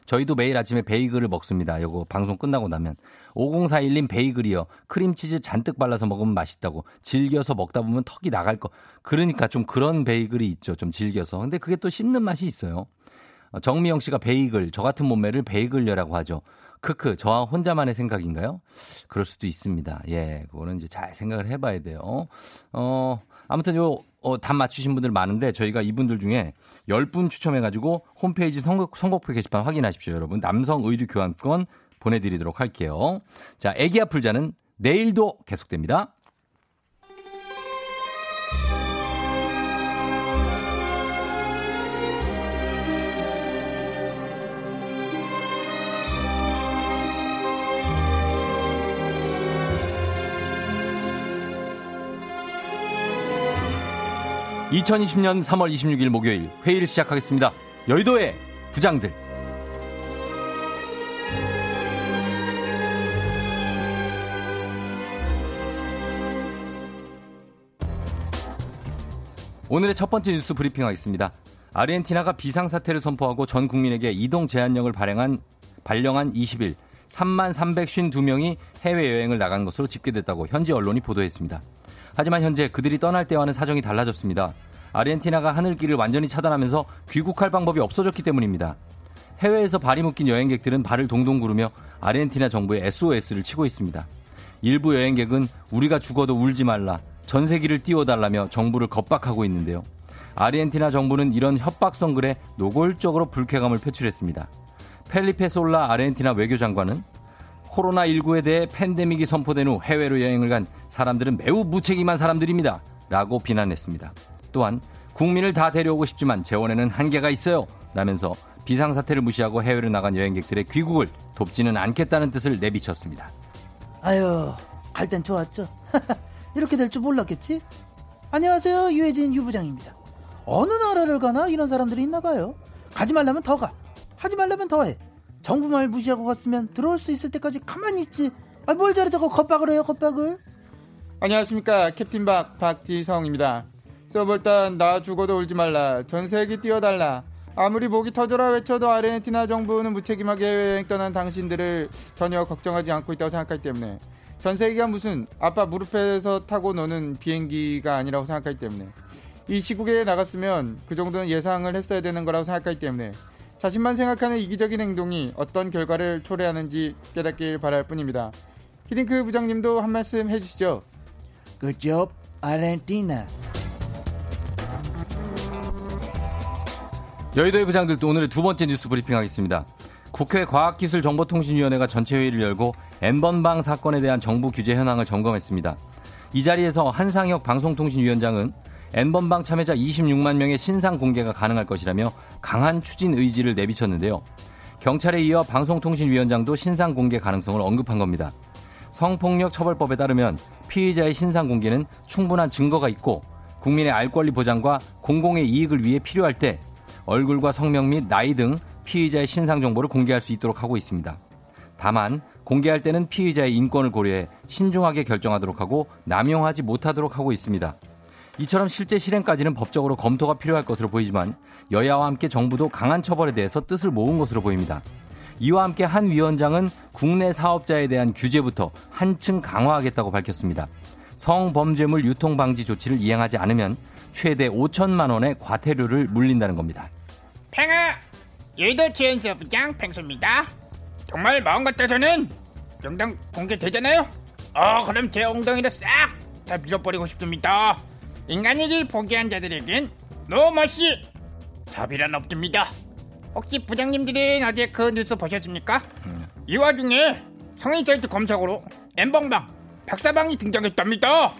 저희도 매일 아침에 베이글을 먹습니다. 요거 방송 끝나고 나면. 5041님 베이글이요. 크림치즈 잔뜩 발라서 먹으면 맛있다고. 즐겨서 먹다 보면 턱이 나갈 거. 그러니까 좀 그런 베이글이 있죠. 좀 즐겨서. 근데 그게 또 씹는 맛이 있어요. 어, 정미영 씨가 베이글, 저 같은 몸매를 베이글녀라고 하죠. 크크, 저와 혼자만의 생각인가요? 그럴 수도 있습니다. 예, 그거는 이제 잘 생각을 해봐야 돼요. 어, 아무튼 요, 어, 답 맞추신 분들 많은데 저희가 이분들 중에 10분 추첨해가지고 홈페이지 선곡, 선곡표 게시판 확인하십시오, 여러분. 남성 의류 교환권 보내드리도록 할게요. 자, 애기야 풀자는 내일도 계속됩니다. 2020년 3월 26일 목요일 회의를 시작하겠습니다. 여의도의 부장들. 오늘의 첫 번째 뉴스 브리핑 하겠습니다. 아르헨티나가 비상사태를 선포하고 전 국민에게 이동 제한령을 발행한, 발령한 20일 3만 352명이 해외여행을 나간 것으로 집계됐다고 현지 언론이 보도했습니다. 하지만 현재 그들이 떠날 때와는 사정이 달라졌습니다. 아르헨티나가 하늘길을 완전히 차단하면서 귀국할 방법이 없어졌기 때문입니다. 해외에서 발이 묶인 여행객들은 발을 동동 구르며 아르헨티나 정부에 SOS를 치고 있습니다. 일부 여행객은 우리가 죽어도 울지 말라, 전세기를 띄워달라며 정부를 겁박하고 있는데요. 아르헨티나 정부는 이런 협박성 글에 노골적으로 불쾌감을 표출했습니다. 펠리페 솔라 아르헨티나 외교장관은 코로나19에 대해 팬데믹이 선포된 후 해외로 여행을 간 사람들은 매우 무책임한 사람들입니다. 라고 비난했습니다. 또한 국민을 다 데려오고 싶지만 재원에는 한계가 있어요. 라면서 비상사태를 무시하고 해외로 나간 여행객들의 귀국을 돕지는 않겠다는 뜻을 내비쳤습니다. 아유, 갈 땐 좋았죠. 이렇게 될 줄 몰랐겠지? 안녕하세요, 유해진 유부장입니다. 어느 나라를 가나 이런 사람들이 있나 봐요. 가지 말라면 더 가. 하지 말라면 더 해. 정부 말 무시하고 갔으면 들어올 수 있을 때까지 가만히 있지. 아, 뭘 저러다가 겁박을 해요, 겁박을? 안녕하십니까 캡틴 박 박지성입니다. 서볼단 나 죽어도 울지 말라 전세기 뛰어달라 아무리 목이 터져라 외쳐도 아르헨티나 정부는 무책임하게 여행 떠난 당신들을 전혀 걱정하지 않고 있다고 생각하기 때문에 전세기가 무슨 아빠 무릎에서 타고 노는 비행기가 아니라고 생각하기 때문에 이 시국에 나갔으면 그 정도는 예상을 했어야 되는 거라고 생각하기 때문에 자신만 생각하는 이기적인 행동이 어떤 결과를 초래하는지 깨닫길 바랄 뿐입니다. 히딩크 부장님도 한 말씀 해주시죠. 그죠? 아르헨티나. 여의도의 부장들도 오늘의 두 번째 뉴스 브리핑 하겠습니다. 국회 과학기술정보통신위원회가 전체 회의를 열고 N번방 사건에 대한 정부 규제 현황을 점검했습니다. 이 자리에서 한상혁 방송통신위원장은 N번방 참여자 26만 명의 신상 공개가 가능할 것이라며 강한 추진 의지를 내비쳤는데요. 경찰에 이어 방송통신위원장도 신상 공개 가능성을 언급한 겁니다. 성폭력 처벌법에 따르면 피의자의 신상 공개는 충분한 증거가 있고 국민의 알 권리 보장과 공공의 이익을 위해 필요할 때 얼굴과 성명 및 나이 등 피의자의 신상 정보를 공개할 수 있도록 하고 있습니다. 다만 공개할 때는 피의자의 인권을 고려해 신중하게 결정하도록 하고 남용하지 못하도록 하고 있습니다. 이처럼 실제 실행까지는 법적으로 검토가 필요할 것으로 보이지만 여야와 함께 정부도 강한 처벌에 대해서 뜻을 모은 것으로 보입니다. 이와 함께 한 위원장은 국내 사업자에 대한 규제부터 한층 강화하겠다고 밝혔습니다. 성범죄물 유통 방지 조치를 이행하지 않으면 최대 5천만 원의 과태료를 물린다는 겁니다. 팽아, 여의도 지원사 부장 팽수입니다. 정말 마음 같아서는 영당 공개되잖아요. 어, 그럼 제 엉덩이를 싹 다 밀어버리고 싶습니다. 인간이길 포기한 자들에겐 노머시 자비란 없습니다. 혹시 부장님들은 어제 그 뉴스 보셨습니까? 음. 이 와중에 성인 사이트 검색어로 엠벙방 박사방이 등장했답니다.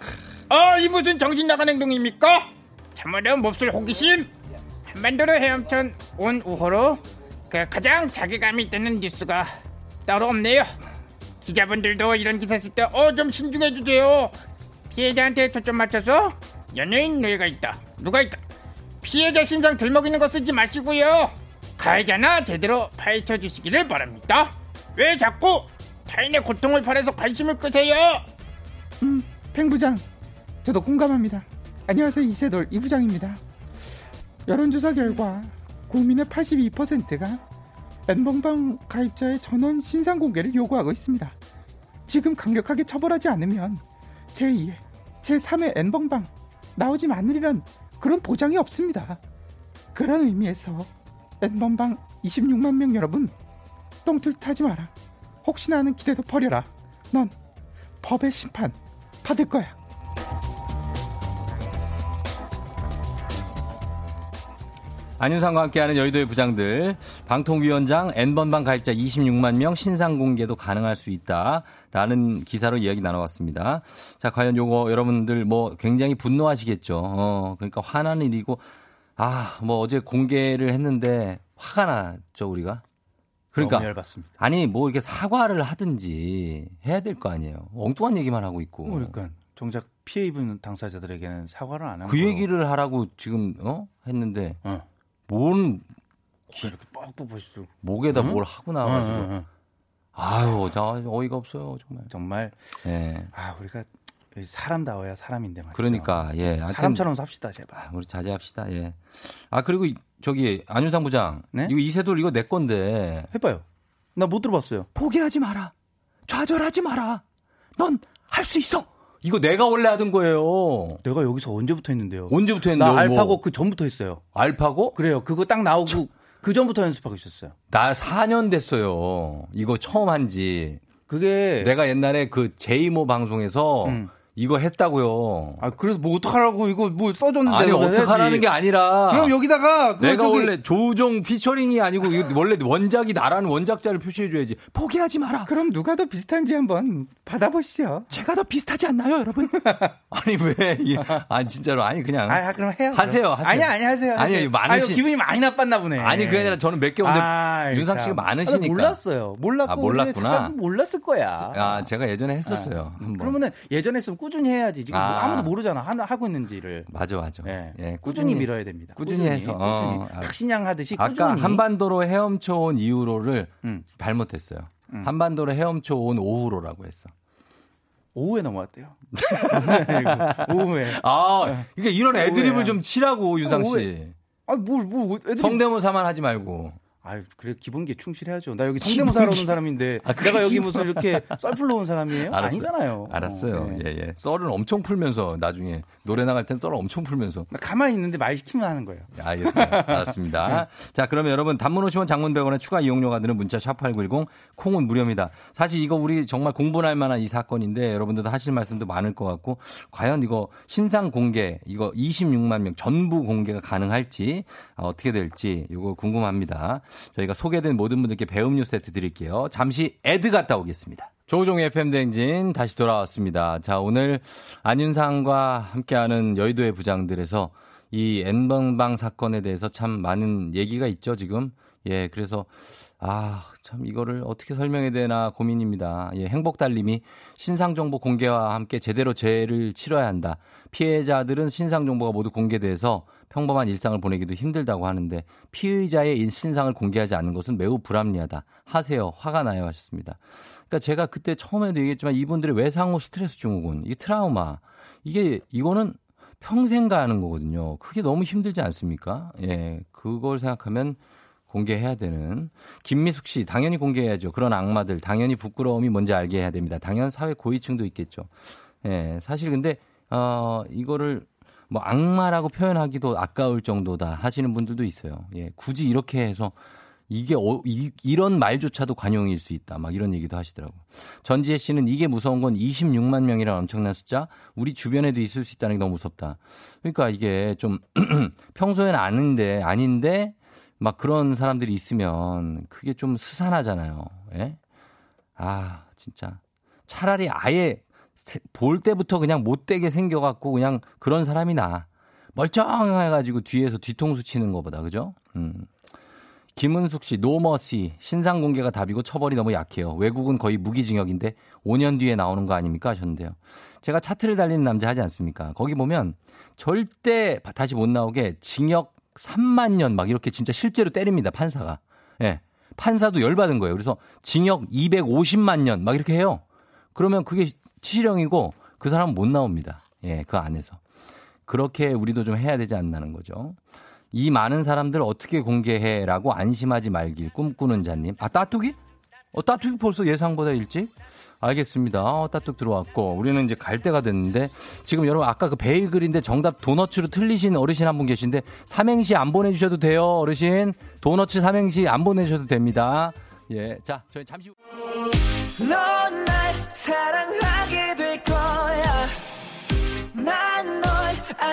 아, 이 무슨 정신 나간 행동입니까? 참으로 몹쓸 호기심. 한반도로 헤엄쳐 온 우호로 그 가장 자괴감이 드는 뉴스가 따로 없네요. 기자분들도 이런 기사 쓸 때 어 좀 신중해 주세요. 피해자한테 초점 맞춰서 연예인 뇌가 있다. 누가 있다. 피해자 신상 들먹이는 거 쓰지 마시고요. 가해자나 제대로 파헤쳐 주시기를 바랍니다. 왜 자꾸 타인의 고통을 바래서 관심을 끄세요? 음, 팽부장, 저도 공감합니다. 안녕하세요, 이세돌 이부장입니다. 여론조사 결과 국민의 82%가 N번방 가입자의 전원 신상 공개를 요구하고 있습니다. 지금 강력하게 처벌하지 않으면 제2의, 제3의 N번방 나오지 않으리란 그런 보장이 없습니다. 그런 의미에서 N번방 26만 명 여러분 똥줄 타지 마라. 혹시나 하는 기대도 버려라. 넌 법의 심판 받을 거야. 안윤상과 함께하는 여의도의 부장들 방통위원장 N번방 가입자 26만 명 신상 공개도 가능할 수 있다라는 기사로 이야기 나눠봤습니다. 자 과연 요거 여러분들 뭐 굉장히 분노하시겠죠. 어 그러니까 화나는 일이고 아 뭐 어제 공개를 했는데 화가 났죠 우리가. 그러니까. 아니 뭐 이렇게 사과를 하든지 해야 될 거 아니에요. 엉뚱한 얘기만 하고 있고. 그러니까 정작 피해 입은 당사자들에게는 사과를 안 하고 그 얘기를 하라고 지금 어 했는데 어. 뭔 이렇게 뻑뻑 보시죠. 목에다 응? 뭘 하고 나와가지고. 응, 응, 아유, 저 어이가 없어요, 정말. 정말. 예. 아, 우리가 사람다워야 사람인데 말이죠. 그러니까 예. 사람처럼 삽시다 제발. 아, 우리 자제합시다. 예. 아 그리고 저기 안윤상 부장. 네? 이거 이세돌 이거 내 건데. 해봐요. 나 못 들어봤어요. 포기하지 마라. 좌절하지 마라. 넌 할 수 있어. 이거 내가 원래 하던 거예요. 내가 여기서 언제부터 했는데요? 언제부터 했는데요? 나 알파고 뭐. 그 전부터 했어요. 알파고? 그래요. 그거 딱 나오고 저... 그 전부터 연습하고 있었어요. 나 4년 됐어요. 이거 처음 한지. 그게 내가 옛날에 그 제이모 방송에서 음. 이거 했다고요. 아 그래서 뭐 어떡하라고 이거 뭐 써줬는데 아니 어떡하라는 게 아니라 그럼 여기다가 내가 저기... 원래 조우종 피처링이 아니고 원래 원작이 나라는 원작자를 표시해줘야지 포기하지 마라. 그럼 누가 더 비슷한지 한번 받아보시죠. 제가 더 비슷하지 않나요, 여러분? 아니 왜? 아니 진짜로 아니 그냥. 아 그럼 해요. 하세요. 하세요. 아니 아니 하세요. 아니 많으신 기분이 많이 나빴나 보네. 아니 그게 아니라 저는 몇 개월인데 아, 윤상 씨가 많으시니까. 아, 몰랐어요. 몰랐고 아, 몰랐구나. 몰랐을 거야. 아 제가 예전에 했었어요. 아, 그러면은 예전에 했으면 꾸준히 해야지. 지금 아. 무도 모르잖아. 하나 하고 있는지를. 맞아, 맞아. 예. 예. 꾸준히, 꾸준히, 밀어야 됩니다. 꾸준히, 꾸준히 해서. 어. 확신양 하듯이 꾸준히. 아까 한반도로 헤엄쳐 온 이후로를 음. 잘못했어요. 음. 한반도로 헤엄쳐 온 오후로라고 했어. 오후에 넘어왔대요. 오후에. 아, 그러니까 이런 애드립을 좀 치라고 윤상 씨. 아, 뭘, 뭘, 애드립. 성대모사만 하지 말고. 아유, 그래 기본기 충실해야죠. 나 여기 성대모사로 온 사람인데 아, 내가 여기 무슨 이렇게 썰 풀러 온 사람이에요? 알았어요. 아니잖아요. 알았어요. 어, 네. 예, 예. 썰을 엄청 풀면서 나중에 노래 나갈 땐 썰을 엄청 풀면서. 나 가만히 있는데 말 시키면 하는 거예요. 알겠어요. 알았습니다. 네. 자, 그러면 여러분 단문 50원 장문 100원의 추가 이용료가 드는 문자 샵8910 콩은 무료입니다. 사실 이거 우리 정말 공부할 만한 이 사건인데 여러분들도 하실 말씀도 많을 것 같고 과연 이거 신상 공개 이거 26만 명 전부 공개가 가능할지 어떻게 될지 이거 궁금합니다. 저희가 소개된 모든 분들께 배음료 세트 드릴게요. 잠시 애드 갔다 오겠습니다. 조종의 FM대행진 다시 돌아왔습니다. 자, 오늘 안윤상과 함께하는 여의도의 부장들에서 이 N번방 사건에 대해서 참 많은 얘기가 있죠, 지금. 예, 그래서 아, 참 이거를 어떻게 설명해야 되나 고민입니다. 예, 행복달님이 신상정보 공개와 함께 제대로 죄를 치러야 한다. 피해자들은 신상정보가 모두 공개돼서 평범한 일상을 보내기도 힘들다고 하는데 피의자의 신상을 공개하지 않는 것은 매우 불합리하다. 하세요. 화가 나요 하셨습니다. 그러니까 제가 그때 처음에도 얘기했지만 이분들의 외상후 스트레스 증후군, 이 트라우마 이게 이거는 평생 가는 거거든요. 그게 너무 힘들지 않습니까? 예. 그걸 생각하면 공개해야 되는 김미숙 씨 당연히 공개해야죠. 그런 악마들 당연히 부끄러움이 뭔지 알게 해야 됩니다. 당연 사회 고위층도 있겠죠. 예. 사실 근데 어 이거를 뭐 악마라고 표현하기도 아까울 정도다 하시는 분들도 있어요. 예, 굳이 이렇게 해서 이게 어, 이, 이런 말조차도 관용일 수 있다. 막 이런 얘기도 하시더라고. 전지혜 씨는 이게 무서운 건 26만 명이라는 엄청난 숫자. 우리 주변에도 있을 수 있다는 게 너무 무섭다. 그러니까 이게 좀 평소에는 아는데 아닌데 막 그런 사람들이 있으면 그게 좀 스산하잖아요. 예? 아, 진짜. 차라리 아예 볼 때부터 그냥 못되게 생겨갖고 그냥 그런 사람이 나. 멀쩡해가지고 뒤에서 뒤통수 치는 것보다, 그죠? 음. 김은숙 씨, 노머시. 신상 공개가 답이고 처벌이 너무 약해요. 외국은 거의 무기징역인데 5년 뒤에 나오는 거 아닙니까? 하셨는데요. 제가 차트를 달리는 남자 하지 않습니까? 거기 보면 절대 다시 못 나오게 징역 3만 년 막 이렇게 진짜 실제로 때립니다. 판사가. 예. 네. 판사도 열받은 거예요. 그래서 징역 250만 년 막 이렇게 해요. 그러면 그게 치령이고 그 사람은 못 나옵니다. 예, 그 안에서. 그렇게 우리도 좀 해야 되지 않나는 거죠. 이 많은 사람들 어떻게 공개해라고 안심하지 말길 꿈꾸는 자님. 아, 따뚜기? 어, 따뚜기 벌써 예상보다 일찍? 알겠습니다. 어, 따뚝 들어왔고 우리는 이제 갈 때가 됐는데 지금 여러분 아까 그 베이글인데 정답 도너츠로 틀리신 어르신 한 분 계신데 삼행시 안 보내주셔도 돼요 어르신 도너츠 삼행시 안 보내주셔도 됩니다. 예, 자 저희 잠시 후.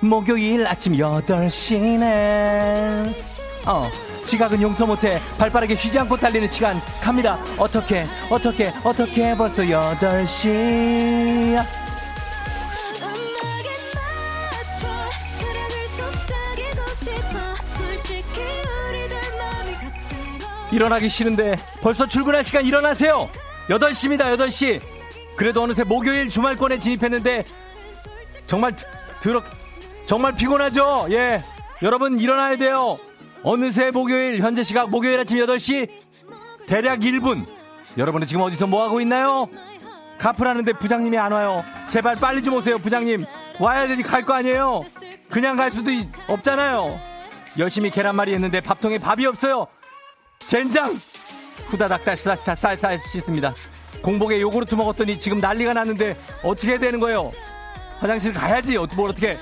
목요일 아침 8시네. 어, 지각은 용서 못해 발 빠르게 쉬지 않고 달리는 시간 갑니다. 어떻게 어떻게 어떻게 벌써 8시 일어나기 싫은데 벌써 출근할 시간 일어나세요. 8시입니다 8시. 그래도 어느새 목요일 주말권에 진입했는데 정말 들어 정말 피곤하죠 예 여러분 일어나야 돼요 어느새 목요일 현재 시각 목요일 아침 8시 대략 1분 여러분은 지금 어디서 뭐 하고 있나요 카풀하는데 부장님이 안 와요 제발 빨리 좀 오세요 부장님 와야 되지 갈 거 아니에요 그냥 갈 수도 없잖아요 열심히 계란말이 했는데 밥통에 밥이 없어요 젠장! 후다닥 쌀쌀쌀쌀 씻습니다. 공복에 요구르트 먹었더니 지금 난리가 났는데 어떻게 해야 되는 거예요? 화장실 가야지. 뭘 어떻게.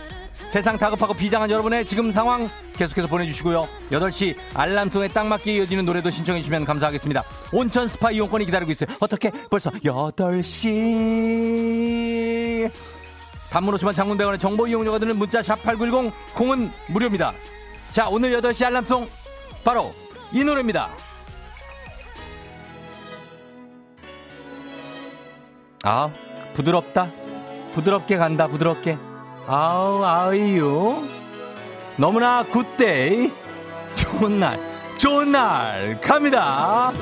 세상 다급하고 비장한 여러분의 지금 상황 계속해서 보내주시고요. 8시 알람통에 딱 맞게 이어지는 노래도 신청해 주시면 감사하겠습니다. 온천 스파 이용권이 기다리고 있어요. 어떻게 벌써 8시 단문 오시면 장문대원의 정보 이용료가 드는 문자 샵 8910 콩은 무료입니다. 자 오늘 8시 알람송 바로 이 노래입니다. 아, 부드럽다. 부드럽게 간다, 부드럽게. 아우, 아이유. 너무나 good day. 좋은 날, 좋은 날, 갑니다.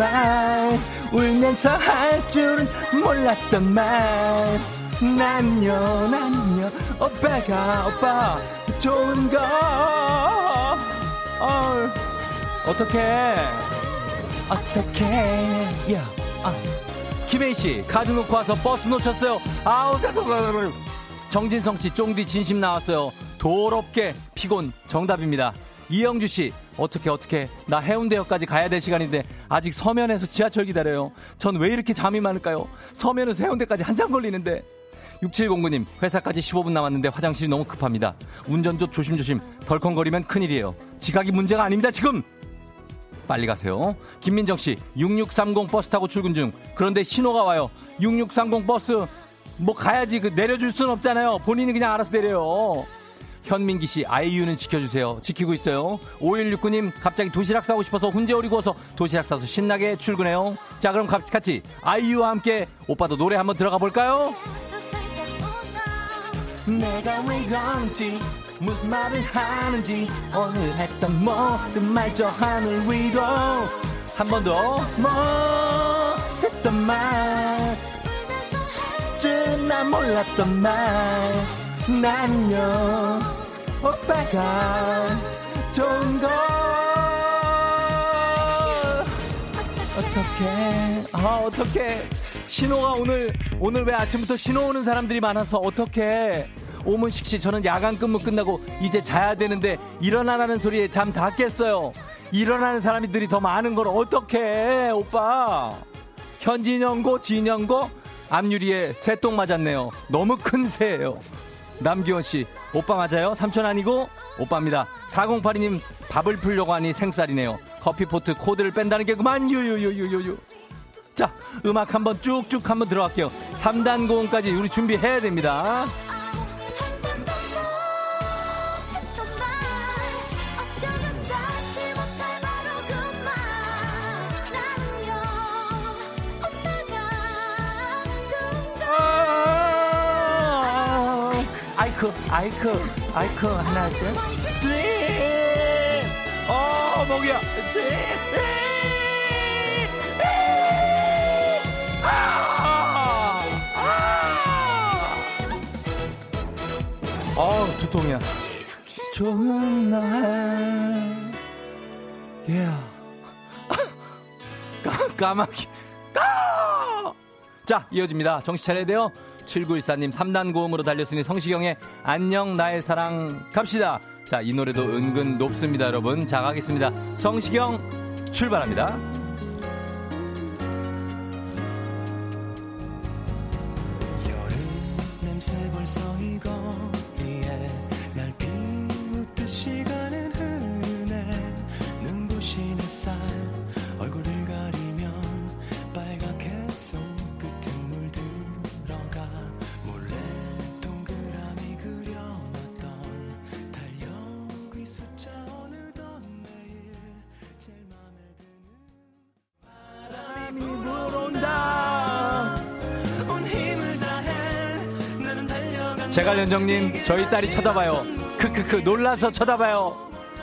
말. 울면서 할 줄은 몰랐던 말. 난요 난요 오빠가 오빠 좋은 거. 어, 어떡해. 어떡해 야 아. 김혜희 씨 카드 놓고 와서 버스 놓쳤어요. 아우 정진성 씨 쫑디 진심 나왔어요 도롭게 피곤 정답입니다 이영주 씨 어떻게 어떻게 나 해운대역까지 가야 될 시간인데 아직 서면에서 지하철 기다려요. 전 왜 이렇게 잠이 많을까요? 서면에서 해운대까지 한참 걸리는데. 6709님 회사까지 15분 남았는데 화장실이 너무 급합니다. 운전조 조심조심 덜컹거리면 큰일이에요. 지각이 문제가 아닙니다 지금. 빨리 가세요. 김민정 씨 6630 버스 타고 출근 중. 그런데 신호가 와요. 6630 버스 뭐 가야지 그 내려줄 순 없잖아요. 본인이 그냥 알아서 내려요. 현민기 씨, 아이유는 지켜주세요. 지키고 있어요. 5169님, 갑자기 도시락 싸고 싶어서 훈제 오리고 와서 도시락 싸서 신나게 출근해요. 자, 그럼 같이 아이유와 함께 오빠도 노래 한번 들어가 볼까요? 내가 왜 그런지 무슨 말을 하는지 오늘 했던 모든 말 저 하늘 위로 한 번더뭐 했던 말나 몰랐던 말 난요 오빠가 좋은 거. 어떻게 아 어떻게 신호가 오늘 오늘 왜 아침부터 신호 오는 사람들이 많아서 어떻게 오문식 씨 저는 야간 근무 끝나고 이제 자야 되는데 일어나라는 소리에 잠 다 깼어요. 일어나는 사람들이 더 많은 걸 어떻게 오빠. 현진영고 진영고 앞유리에 새똥 맞았네요. 너무 큰 새예요 남기원 씨, 오빠 맞아요? 삼촌 아니고? 오빠입니다. 4082님, 밥을 풀려고 하니 생쌀이네요. 커피포트 코드를 뺀다는 게 그만, 유유유유유유. 자, 음악 한번 쭉쭉 한번 들어갈게요. 3단 고음까지 우리 준비해야 됩니다. 아이크 아이크 아이크 하나 둘 셋. 어 목이야 셋. 아, 아. 어 두통이야 좋은 날 예. Yeah. 까마귀 까! 자 이어집니다 정신 차려야 돼요 7914님 3단 고음으로 달렸으니 성시경의 안녕 나의 사랑 갑시다. 자, 이 노래도 은근 높습니다, 여러분. 자, 가겠습니다. 성시경 출발합니다. 제갈연정님 저희 딸이 쳐다봐요. 크크크 놀라서 쳐다봐요.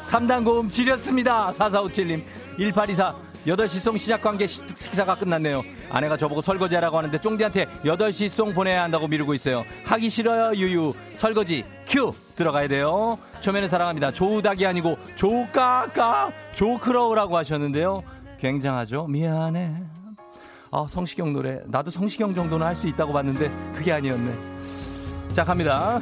3단 고음 지렸습니다. 4457님. 1824 8시 송 시작 관계 식사가 끝났네요. 아내가 저보고 설거지하라고 하는데 쫑디한테 8시 송 보내야 한다고 미루고 있어요. 하기 싫어요 유유. 설거지 큐! 들어가야 돼요. 초면에 사랑합니다. 조우닥이 아니고 조우까까 조크러우라고 하셨는데요. 굉장하죠? 미안해. 아 성시경 노래. 나도 성시경 정도는 할 수 있다고 봤는데 그게 아니었네 자, 갑니다.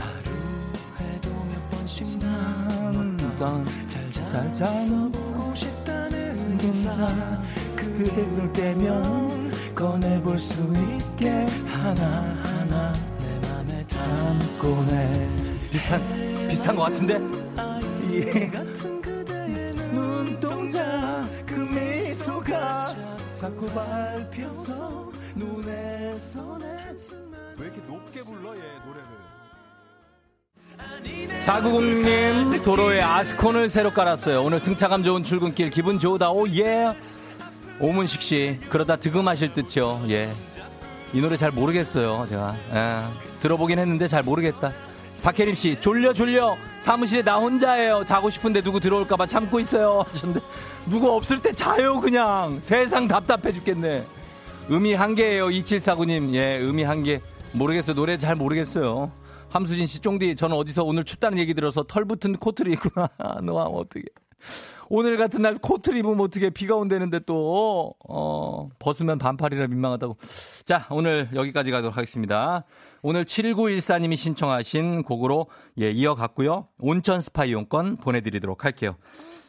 그대를 떼면 꺼내볼 수 있게 하나하나 내 맘에 담고네 비슷한 비슷한 것 같은데 이 같은 그대의 눈동자 그 미소가 자꾸 밟혀서 눈에 선해 왜 이렇게 높게 불러 얘 노래를 490님 도로에 아스콘을 새로 깔았어요. 오늘 승차감 좋은 출근길 기분 좋다. 오 예. 오문식 씨 그러다 득음하실 듯요. 예. 이 노래 잘 모르겠어요. 제가 예. 들어보긴 했는데 잘 모르겠다. 박혜림 씨 졸려 졸려 사무실에 나 혼자예요. 자고 싶은데 누구 들어올까봐 참고 있어요. 하셨는데 누구 없을 때 자요 그냥 세상 답답해 죽겠네. 음이 한 개예요. 2749님 예 음이 한 개. 모르겠어요. 노래 잘 모르겠어요. 함수진 씨, 쫑디, 저는 어디서 오늘 춥다는 얘기 들어서 털 붙은 코트를 입구나. 너 어떻게. 오늘 같은 날 코트를 입으면 어떻게 비가 온다는데 또, 어, 벗으면 반팔이라 민망하다고. 자, 오늘 여기까지 가도록 하겠습니다. 오늘 7914님이 신청하신 곡으로 예, 이어갔고요. 온천 스파 이용권 보내드리도록 할게요.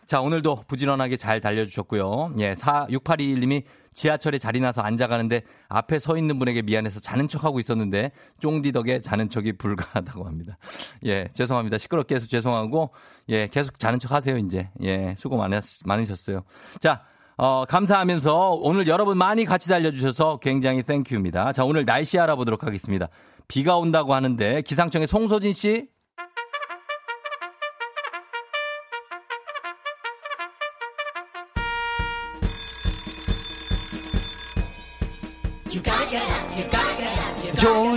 자, 오늘도 부지런하게 잘 달려주셨고요. 예, 4682님이 지하철에 자리 나서 앉아가는데 앞에 서 있는 분에게 미안해서 자는 척하고 있었는데 쫑디 덕에 자는 척이 불가하다고 합니다. 예, 죄송합니다. 시끄럽게 해서 죄송하고 예, 계속 자는 척 하세요, 이제. 예, 수고 많으, 많으셨어요. 자, 어, 감사하면서 오늘 여러분 많이 같이 달려주셔서 굉장히 thank you입니다. 자, 오늘 날씨 알아보도록 하겠습니다. 비가 온다고 하는데 기상청의 송소진 씨.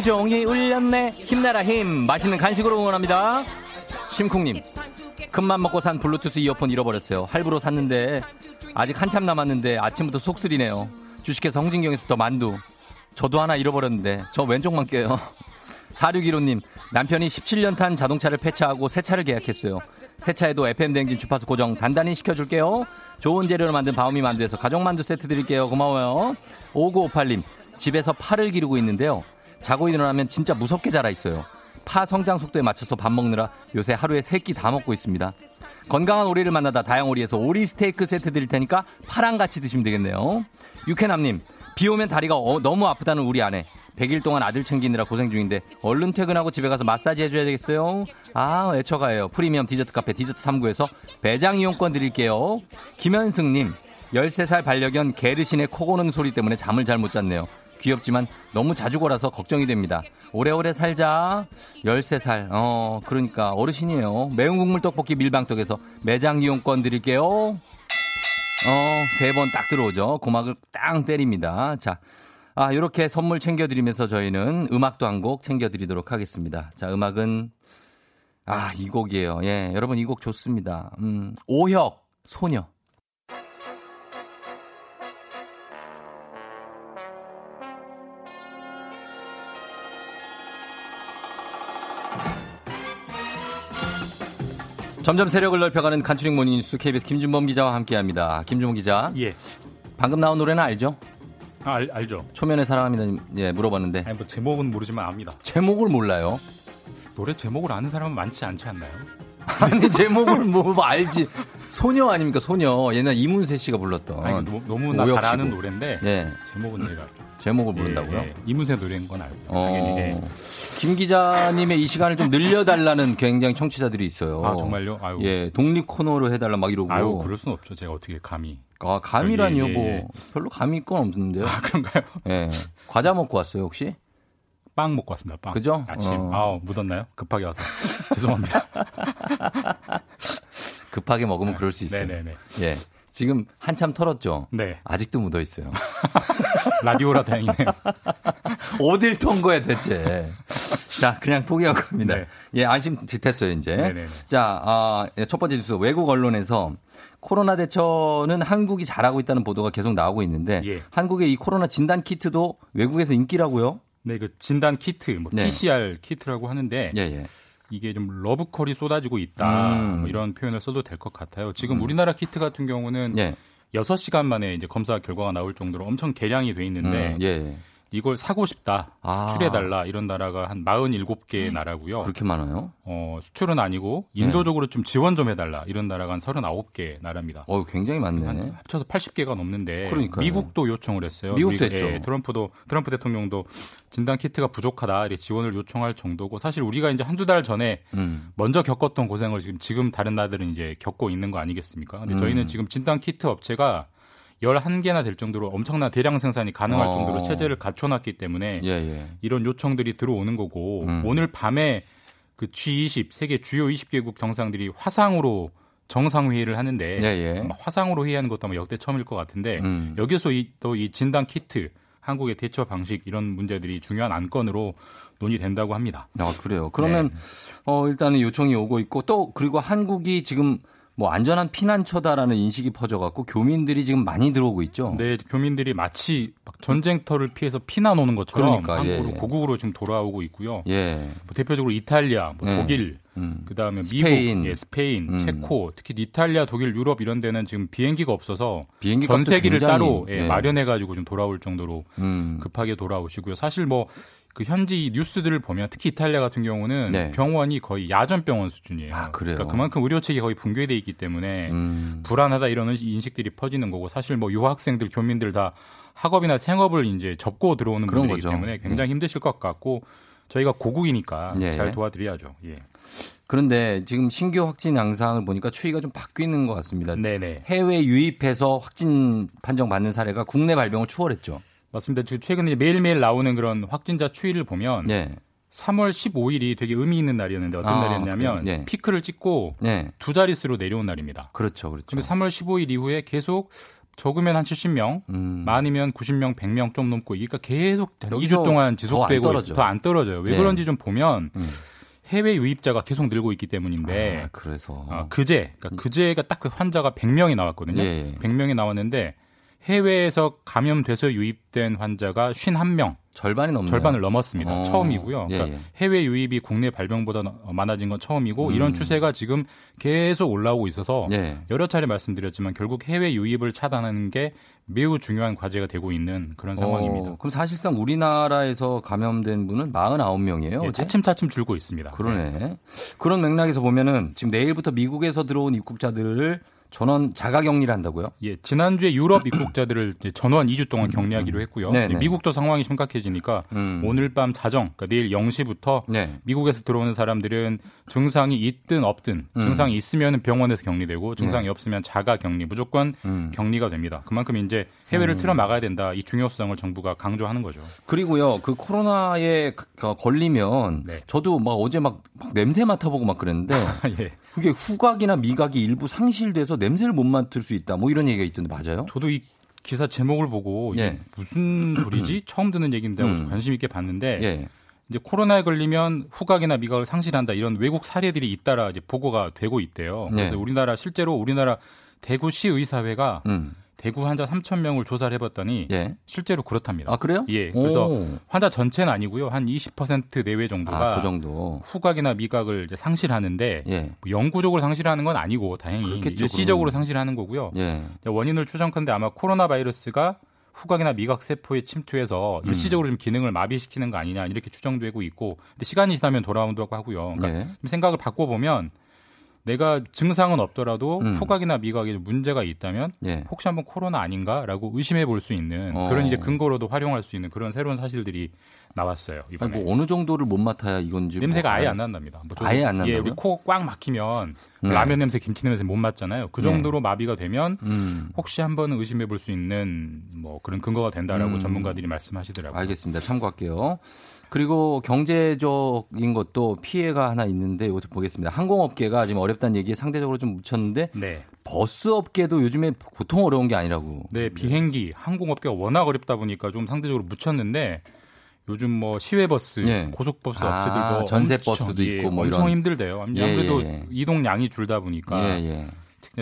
종이 울렸네. 힘내라 힘. 맛있는 간식으로 응원합니다. 심쿵님 큰맘 먹고 산 블루투스 이어폰 잃어버렸어요. 할부로 샀는데 아직 한참 남았는데 아침부터 속 쓰리네요. 주식회사 홍진경에서 더 만두. 저도 하나 잃어버렸는데 저 왼쪽만 껴요. 4615님 남편이 17년 탄 자동차를 폐차하고 새 차를 계약했어요. 새 차에도 FM대행진 주파수 고정 단단히 시켜줄게요. 좋은 재료로 만든 바오미 만두에서 가족만두 세트 드릴게요. 고마워요. 5958님 집에서 파를 기르고 있는데요. 자고 일어나면 진짜 무섭게 자라 있어요. 파 성장 속도에 맞춰서 밥 먹느라 요새 하루에 세끼다 먹고 있습니다. 건강한 오리를 만나다 다양오리에서 오리 스테이크 세트 드릴 테니까 파랑 같이 드시면 되겠네요. 육회남님, 비 오면 다리가 어, 너무 아프다는 우리 아내. 100일 동안 아들 챙기느라 고생 중인데 얼른 퇴근하고 집에 가서 마사지 해줘야 되겠어요. 아, 애처가예요. 프리미엄 디저트 카페 디저트 3구에서 매장 이용권 드릴게요. 김현승님, 13살 반려견 게르신의 코 고는 소리 때문에 잠을 잘 못 잤네요. 귀엽지만 너무 자주 골아서 걱정이 됩니다. 오래오래 살자. 13살. 어, 그러니까 어르신이에요. 매운 국물 떡볶이 밀방떡에서 매장 이용권 드릴게요. 어, 세 번 딱 들어오죠. 고막을 땅 때립니다. 자. 아, 요렇게 선물 챙겨드리면서 저희는 음악도 한 곡 챙겨드리도록 하겠습니다. 자, 음악은, 아, 이 곡이에요. 예, 여러분 이 곡 좋습니다. 음, 오혁, 소녀. 점점 세력을 넓혀가는 간추린 모닝뉴스 KBS 김준범 기자와 함께합니다. 김준범 기자. 예. 방금 나온 노래는 알죠? 아, 알, 알죠. 초면에 사랑합니다. 예, 물어봤는데. 아니, 뭐 제목은 모르지만 압니다. 제목을 몰라요? 노래 제목을 아는 사람은 많지 않지 않나요? 아니, 제목을 뭐, 뭐 알지. 소녀 아닙니까, 소녀. 옛날 이문세 씨가 불렀던. 아니, 너 무, 나 잘아는 노래인데. 예. 제목은 제가. 제목을 모른다고요? 예, 예. 이문세 노래인 건 알고. 어. 예. 김 기자님의 이 시간을 좀 늘려달라는 굉장히 청취자들이 있어요. 아 정말요? 아유. 예, 독립 코너로 해달라 막 이러고. 아유, 그럴 순 없죠. 제가 어떻게 감히. 아 감이라니요, 예, 예, 뭐 예. 별로 감이 건 없는데요. 아 그런가요? 예, 과자 먹고 왔어요 혹시? 빵 먹고 왔습니다. 빵. 그죠? 아침. 어. 아 묻었나요? 급하게 와서 죄송합니다. 급하게 먹으면 그럴 수 있어요. 네네네. 예. 지금 한참 털었죠? 네. 아직도 묻어 있어요. 라디오라 다행이네요. 어딜 턴 거야, 대체. 자, 그냥 포기하고 갑니다. 네. 예, 안심 됐어요, 이제. 네네네. 자, 아, 예, 첫 번째 뉴스. 외국 언론에서 코로나 대처는 한국이 잘하고 있다는 보도가 계속 나오고 있는데 예. 한국의 이 코로나 진단 키트도 외국에서 인기라고요? 네, 그 진단 키트, 뭐 네. PCR 키트라고 하는데 예, 예. 이게 좀 러브콜이 쏟아지고 있다. 음. 뭐 이런 표현을 써도 될 것 같아요. 지금 음. 우리나라 키트 같은 경우는 예. 6시간 만에 이제 검사 결과가 나올 정도로 엄청 개량이 돼 있는데 음. 예. 이걸 사고 싶다. 아. 수출해달라. 이런 나라가 한 47개의 나라고요. 그렇게 많아요? 어, 수출은 아니고 인도적으로 네. 좀 지원 좀 해달라. 이런 나라가 한 39개 나라입니다. 어, 굉장히 많네. 한 합쳐서 80개가 넘는데 그러니까요. 미국도 요청을 했어요. 미국도 했죠. 예, 트럼프도 트럼프 대통령도 진단 키트가 부족하다. 이렇게 지원을 요청할 정도고 사실 우리가 이제 한두 달 전에 음. 먼저 겪었던 고생을 지금 지금 다른 나라들은 이제 겪고 있는 거 아니겠습니까? 근데 저희는 음. 지금 진단 키트 업체가 11개나 될 정도로 엄청난 대량 생산이 가능할 어. 정도로 체제를 갖춰놨기 때문에 예, 예. 이런 요청들이 들어오는 거고 음. 오늘 밤에 그 G20 세계 주요 20개국 정상들이 화상으로 정상 회의를 하는데 예, 예. 화상으로 회의하는 것도 아마 역대 처음일 것 같은데 음. 여기서 또 이 진단 키트 한국의 대처 방식 이런 문제들이 중요한 안건으로 논의된다고 합니다. 아, 그래요. 그러면 네. 어, 일단은 요청이 오고 있고 또 그리고 한국이 지금 뭐 안전한 피난처다라는 인식이 퍼져갖고 교민들이 지금 많이 들어오고 있죠. 네, 교민들이 마치 막 전쟁터를 피해서 피난 오는 것처럼 그러니까, 한국으로 예, 예. 고국으로 지금 돌아오고 있고요. 예. 뭐 대표적으로 이탈리아, 뭐 예. 독일, 음. 그다음에 스페인. 미국, 예, 스페인, 음. 체코, 특히 이탈리아, 독일, 유럽 이런 데는 지금 비행기가 없어서 비행기 전세기를 따로 예, 예. 마련해 가지고 좀 돌아올 정도로 음. 급하게 돌아오시고요. 사실 뭐 그 현지 뉴스들을 보면 특히 이탈리아 같은 경우는 네. 병원이 거의 야전 병원 수준이에요. 아, 그래요? 그러니까 그만큼 의료 체계 거의 붕괴돼 있기 때문에 음. 불안하다 이런 인식들이 퍼지는 거고 사실 뭐 유학생들 교민들 다 학업이나 생업을 이제 접고 들어오는 그런 분들이기 거죠. 때문에 굉장히 네. 힘드실 것 같고 저희가 고국이니까 네. 잘 도와드려야죠. 예. 그런데 지금 신규 확진 양상을 보니까 추이가 좀 바뀌는 것 같습니다. 네네. 해외 유입해서 확진 판정 받는 사례가 국내 발병을 추월했죠. 맞습니다. 최근에 매일매일 나오는 그런 확진자 추이를 보면 네. 3월 15일이 되게 의미 있는 날이었는데 어떤 아, 날이었냐면 네. 피크를 찍고 네. 두 자릿수로 내려온 날입니다. 그렇죠. 그렇죠. 근데 3월 15일 이후에 계속 적으면 한 70명, 음. 많으면 90명, 100명 좀 넘고 그러니까 계속 2주 동안 지속되고 더 안 떨어져요. 왜 네. 그런지 좀 보면 음. 해외 유입자가 계속 늘고 있기 때문인데 아, 그래서 아, 그제 그러니까 그제가 딱 그 환자가 100명이 나왔거든요. 예. 100명이 나왔는데 해외에서 감염돼서 유입된 환자가 51명. 절반이 넘네요. 절반을 넘었습니다. 어. 처음이고요. 예, 그러니까 예. 해외 유입이 국내 발병보다 많아진 건 처음이고 음. 이런 추세가 지금 계속 올라오고 있어서 예. 여러 차례 말씀드렸지만 결국 해외 유입을 차단하는 게 매우 중요한 과제가 되고 있는 그런 어, 상황입니다. 그럼 사실상 우리나라에서 감염된 분은 49명이에요. 예, 차츰차츰 줄고 있습니다. 그러네. 네. 그런 맥락에서 보면은 지금 내일부터 미국에서 들어온 입국자들을 전원 자가 격리를 한다고요? 예, 지난주에 유럽 입국자들을 전원 2주 동안 격리하기로 했고요. 네네. 미국도 상황이 심각해지니까 음. 오늘 밤 자정, 그러니까 내일 0시부터 네. 미국에서 들어오는 사람들은 증상이 있든 없든 음. 증상이 있으면 병원에서 격리되고 증상이 네. 없으면 자가 격리 무조건 음. 격리가 됩니다. 그만큼 이제 해외를 음. 틀어 막아야 된다. 이 중요성을 정부가 강조하는 거죠. 그리고요, 그 코로나에 걸리면 네. 저도 막 어제 막, 막 냄새 맡아보고 막 그랬는데 예. 그게 후각이나 미각이 일부 상실돼서 냄새를 못 맡을 수 있다. 뭐 이런 얘기가 있던데 맞아요? 저도 이 기사 제목을 보고 예. 무슨 소리지? 처음 듣는 얘기인데 음. 관심 있게 봤는데 예. 이제 코로나에 걸리면 후각이나 미각을 상실한다 이런 외국 사례들이 잇따라 이제 보고가 되고 있대요. 그래서 네. 우리나라 실제로 우리나라 대구시 의사회가 음. 대구 환자 3천 명을 조사를 해봤더니 예. 실제로 그렇답니다. 아 그래요? 예. 그래서 오. 환자 전체는 아니고요. 한 20% 내외 정도가 아, 그 정도. 후각이나 미각을 이제 상실하는데 예. 뭐 영구적으로 상실하는 건 아니고 다행히 그렇겠죠, 일시적으로 상실하는 거고요. 예. 원인을 추정컨대 아마 코로나 바이러스가 후각이나 미각 세포에 침투해서 음. 일시적으로 좀 기능을 마비시키는 거 아니냐 이렇게 추정되고 있고 근데 시간이 지나면 돌아온다고 하고요. 그러니까 예. 생각을 바꿔 보면 내가 증상은 없더라도 음. 후각이나 미각에 문제가 있다면 예. 혹시 한번 코로나 아닌가라고 의심해 볼 수 있는 어. 그런 이제 근거로도 활용할 수 있는 그런 새로운 사실들이 나왔어요. 이번에. 아니, 뭐 어느 정도를 못 맡아야 이건지 냄새가 뭐, 아예 안 난답니다. 뭐 아예 안 난다고요? 예, 우리 코 꽉 막히면 네. 라면 냄새, 김치 냄새 못 맡잖아요. 그 정도로 네. 마비가 되면 음. 혹시 한번 의심해 볼 수 있는 뭐 그런 근거가 된다라고 음. 전문가들이 말씀하시더라고요. 알겠습니다. 참고할게요. 그리고 경제적인 것도 피해가 하나 있는데 이것도 보겠습니다. 항공업계가 지금 어렵다는 얘기에 상대적으로 좀 묻혔는데 네. 버스 업계도 요즘에 보통 어려운 게 아니라고. 네, 비행기, 항공업계가 워낙 어렵다 보니까 좀 상대적으로 묻혔는데 요즘 뭐 시외버스, 예. 고속버스 아, 업체들 뭐 전세버스도 있고 예, 뭐 엄청 이런. 힘들대요. 예, 아무래도 예, 이동량이 줄다 보니까 예,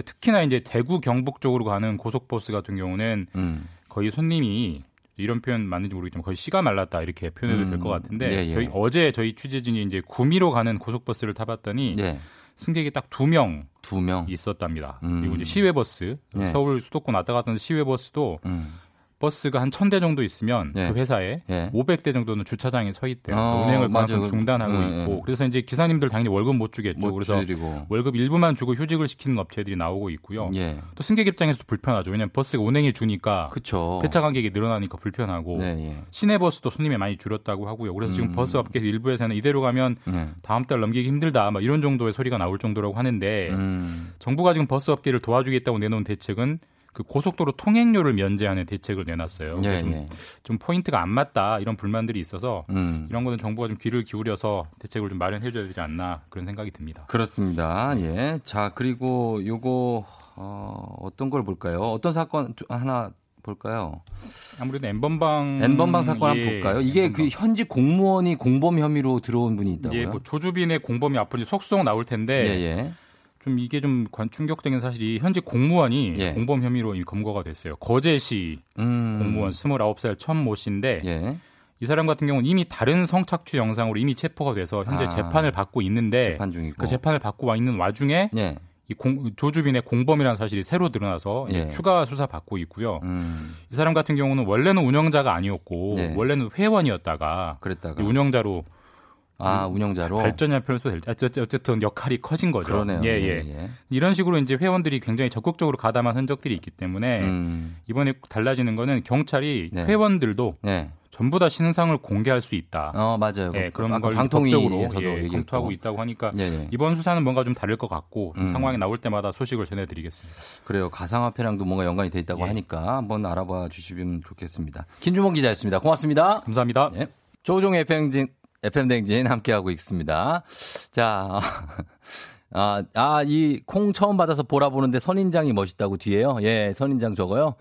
특히나 이제 대구 경북 쪽으로 가는 고속버스 같은 경우는 음. 거의 손님이 이런 표현 맞는지 모르겠지만 거의 씨가 말랐다 이렇게 표현해도 음. 될것 같은데 예, 예. 저희 어제 저희 취재진이 이제 구미로 가는 고속버스를 타봤더니 예. 승객이 딱 두 명, 두 명 있었답니다. 음. 그리고 이제 시외버스 예. 서울 수도권 왔다 갔다 하는 시외버스도 음. 버스가 한 1000대 정도 있으면 예. 그 회사에 예. 500대 정도는 주차장에 서 있대요. 어, 운행을 그만큼 중단하고 음, 있고 그래서 이제 기사님들 당연히 월급 못 주겠죠. 못 그래서 주리고. 월급 일부만 주고 휴직을 시키는 업체들이 나오고 있고요. 예. 또 승객 입장에서도 불편하죠. 왜냐하면 버스가 운행이 주니까 그쵸. 배차 간격이 늘어나니까 불편하고 네, 예. 시내 버스도 손님이 많이 줄었다고 하고요. 그래서 음. 지금 버스 업계 일부에서는 이대로 가면 네. 다음 달 넘기기 힘들다 막 이런 정도의 소리가 나올 정도라고 하는데 음. 정부가 지금 버스 업계를 도와주겠다고 내놓은 대책은 그 고속도로 통행료를 면제하는 대책을 내놨어요. 예, 좀, 예. 좀, 포인트가 안 맞다 이런 불만들이 있어서 음. 이런 거는 정부가 좀 귀를 기울여서 대책을 좀 마련해줘야 되지 않나 그런 생각이 듭니다. 그렇습니다. 예. 자 그리고 요거 어, 어떤 걸 볼까요? 어떤 사건 하나 볼까요? 아무래도 엠번방 엠번방 사건 예, 한번 볼까요? 이게 엠번방. 그 현직 공무원이 공범 혐의로 들어온 분이 있다고요? 예, 뭐 조주빈의 공범이 앞으로 속속 나올 텐데 예, 예. 좀 이게 좀 충격적인 사실이 현재 공무원이 예. 공범 혐의로 검거가 됐어요. 거제시 음. 공무원 29살 천모 씨인데 예. 이 사람 같은 경우는 이미 다른 성착취 영상으로 이미 체포가 돼서 현재 아. 재판을 받고 있는데 재판 그 재판을 받고 와 있는 와중에 예. 이 공, 조주빈의 공범이라는 사실이 새로 드러나서 예. 추가 수사 받고 있고요. 음. 이 사람 같은 경우는 원래는 운영자가 아니었고 예. 원래는 회원이었다가 그랬다가 운영자로 아, 운영자로 발전이나 표현소 될 때. 어쨌든 역할이 커진 거죠. 그러네요. 예, 예, 예. 이런 식으로 이제 회원들이 굉장히 적극적으로 가담한 흔적들이 있기 때문에 음. 이번에 달라지는 거는 경찰이 네. 회원들도 네. 전부 다 신상을 공개할 수 있다. 어, 맞아요. 예, 그런 걸 방통위에서도 예, 검토하고 있다고 하니까 네, 네 이번 수사는 뭔가 좀 다를 것 같고 음. 상황이 나올 때마다 소식을 전해드리겠습니다. 그래요. 가상화폐랑도 뭔가 연관이 돼 있다고 예. 하니까 한번 알아봐 주시면 좋겠습니다. 김주봉 기자였습니다. 고맙습니다. 감사합니다. 예. 조종 FM진 FM 댕진 함께하고 있습니다. 자, 아, 아, 이 콩 처음 받아서 보라 보는데 선인장이 멋있다고 뒤에요. 예, 선인장 저거요.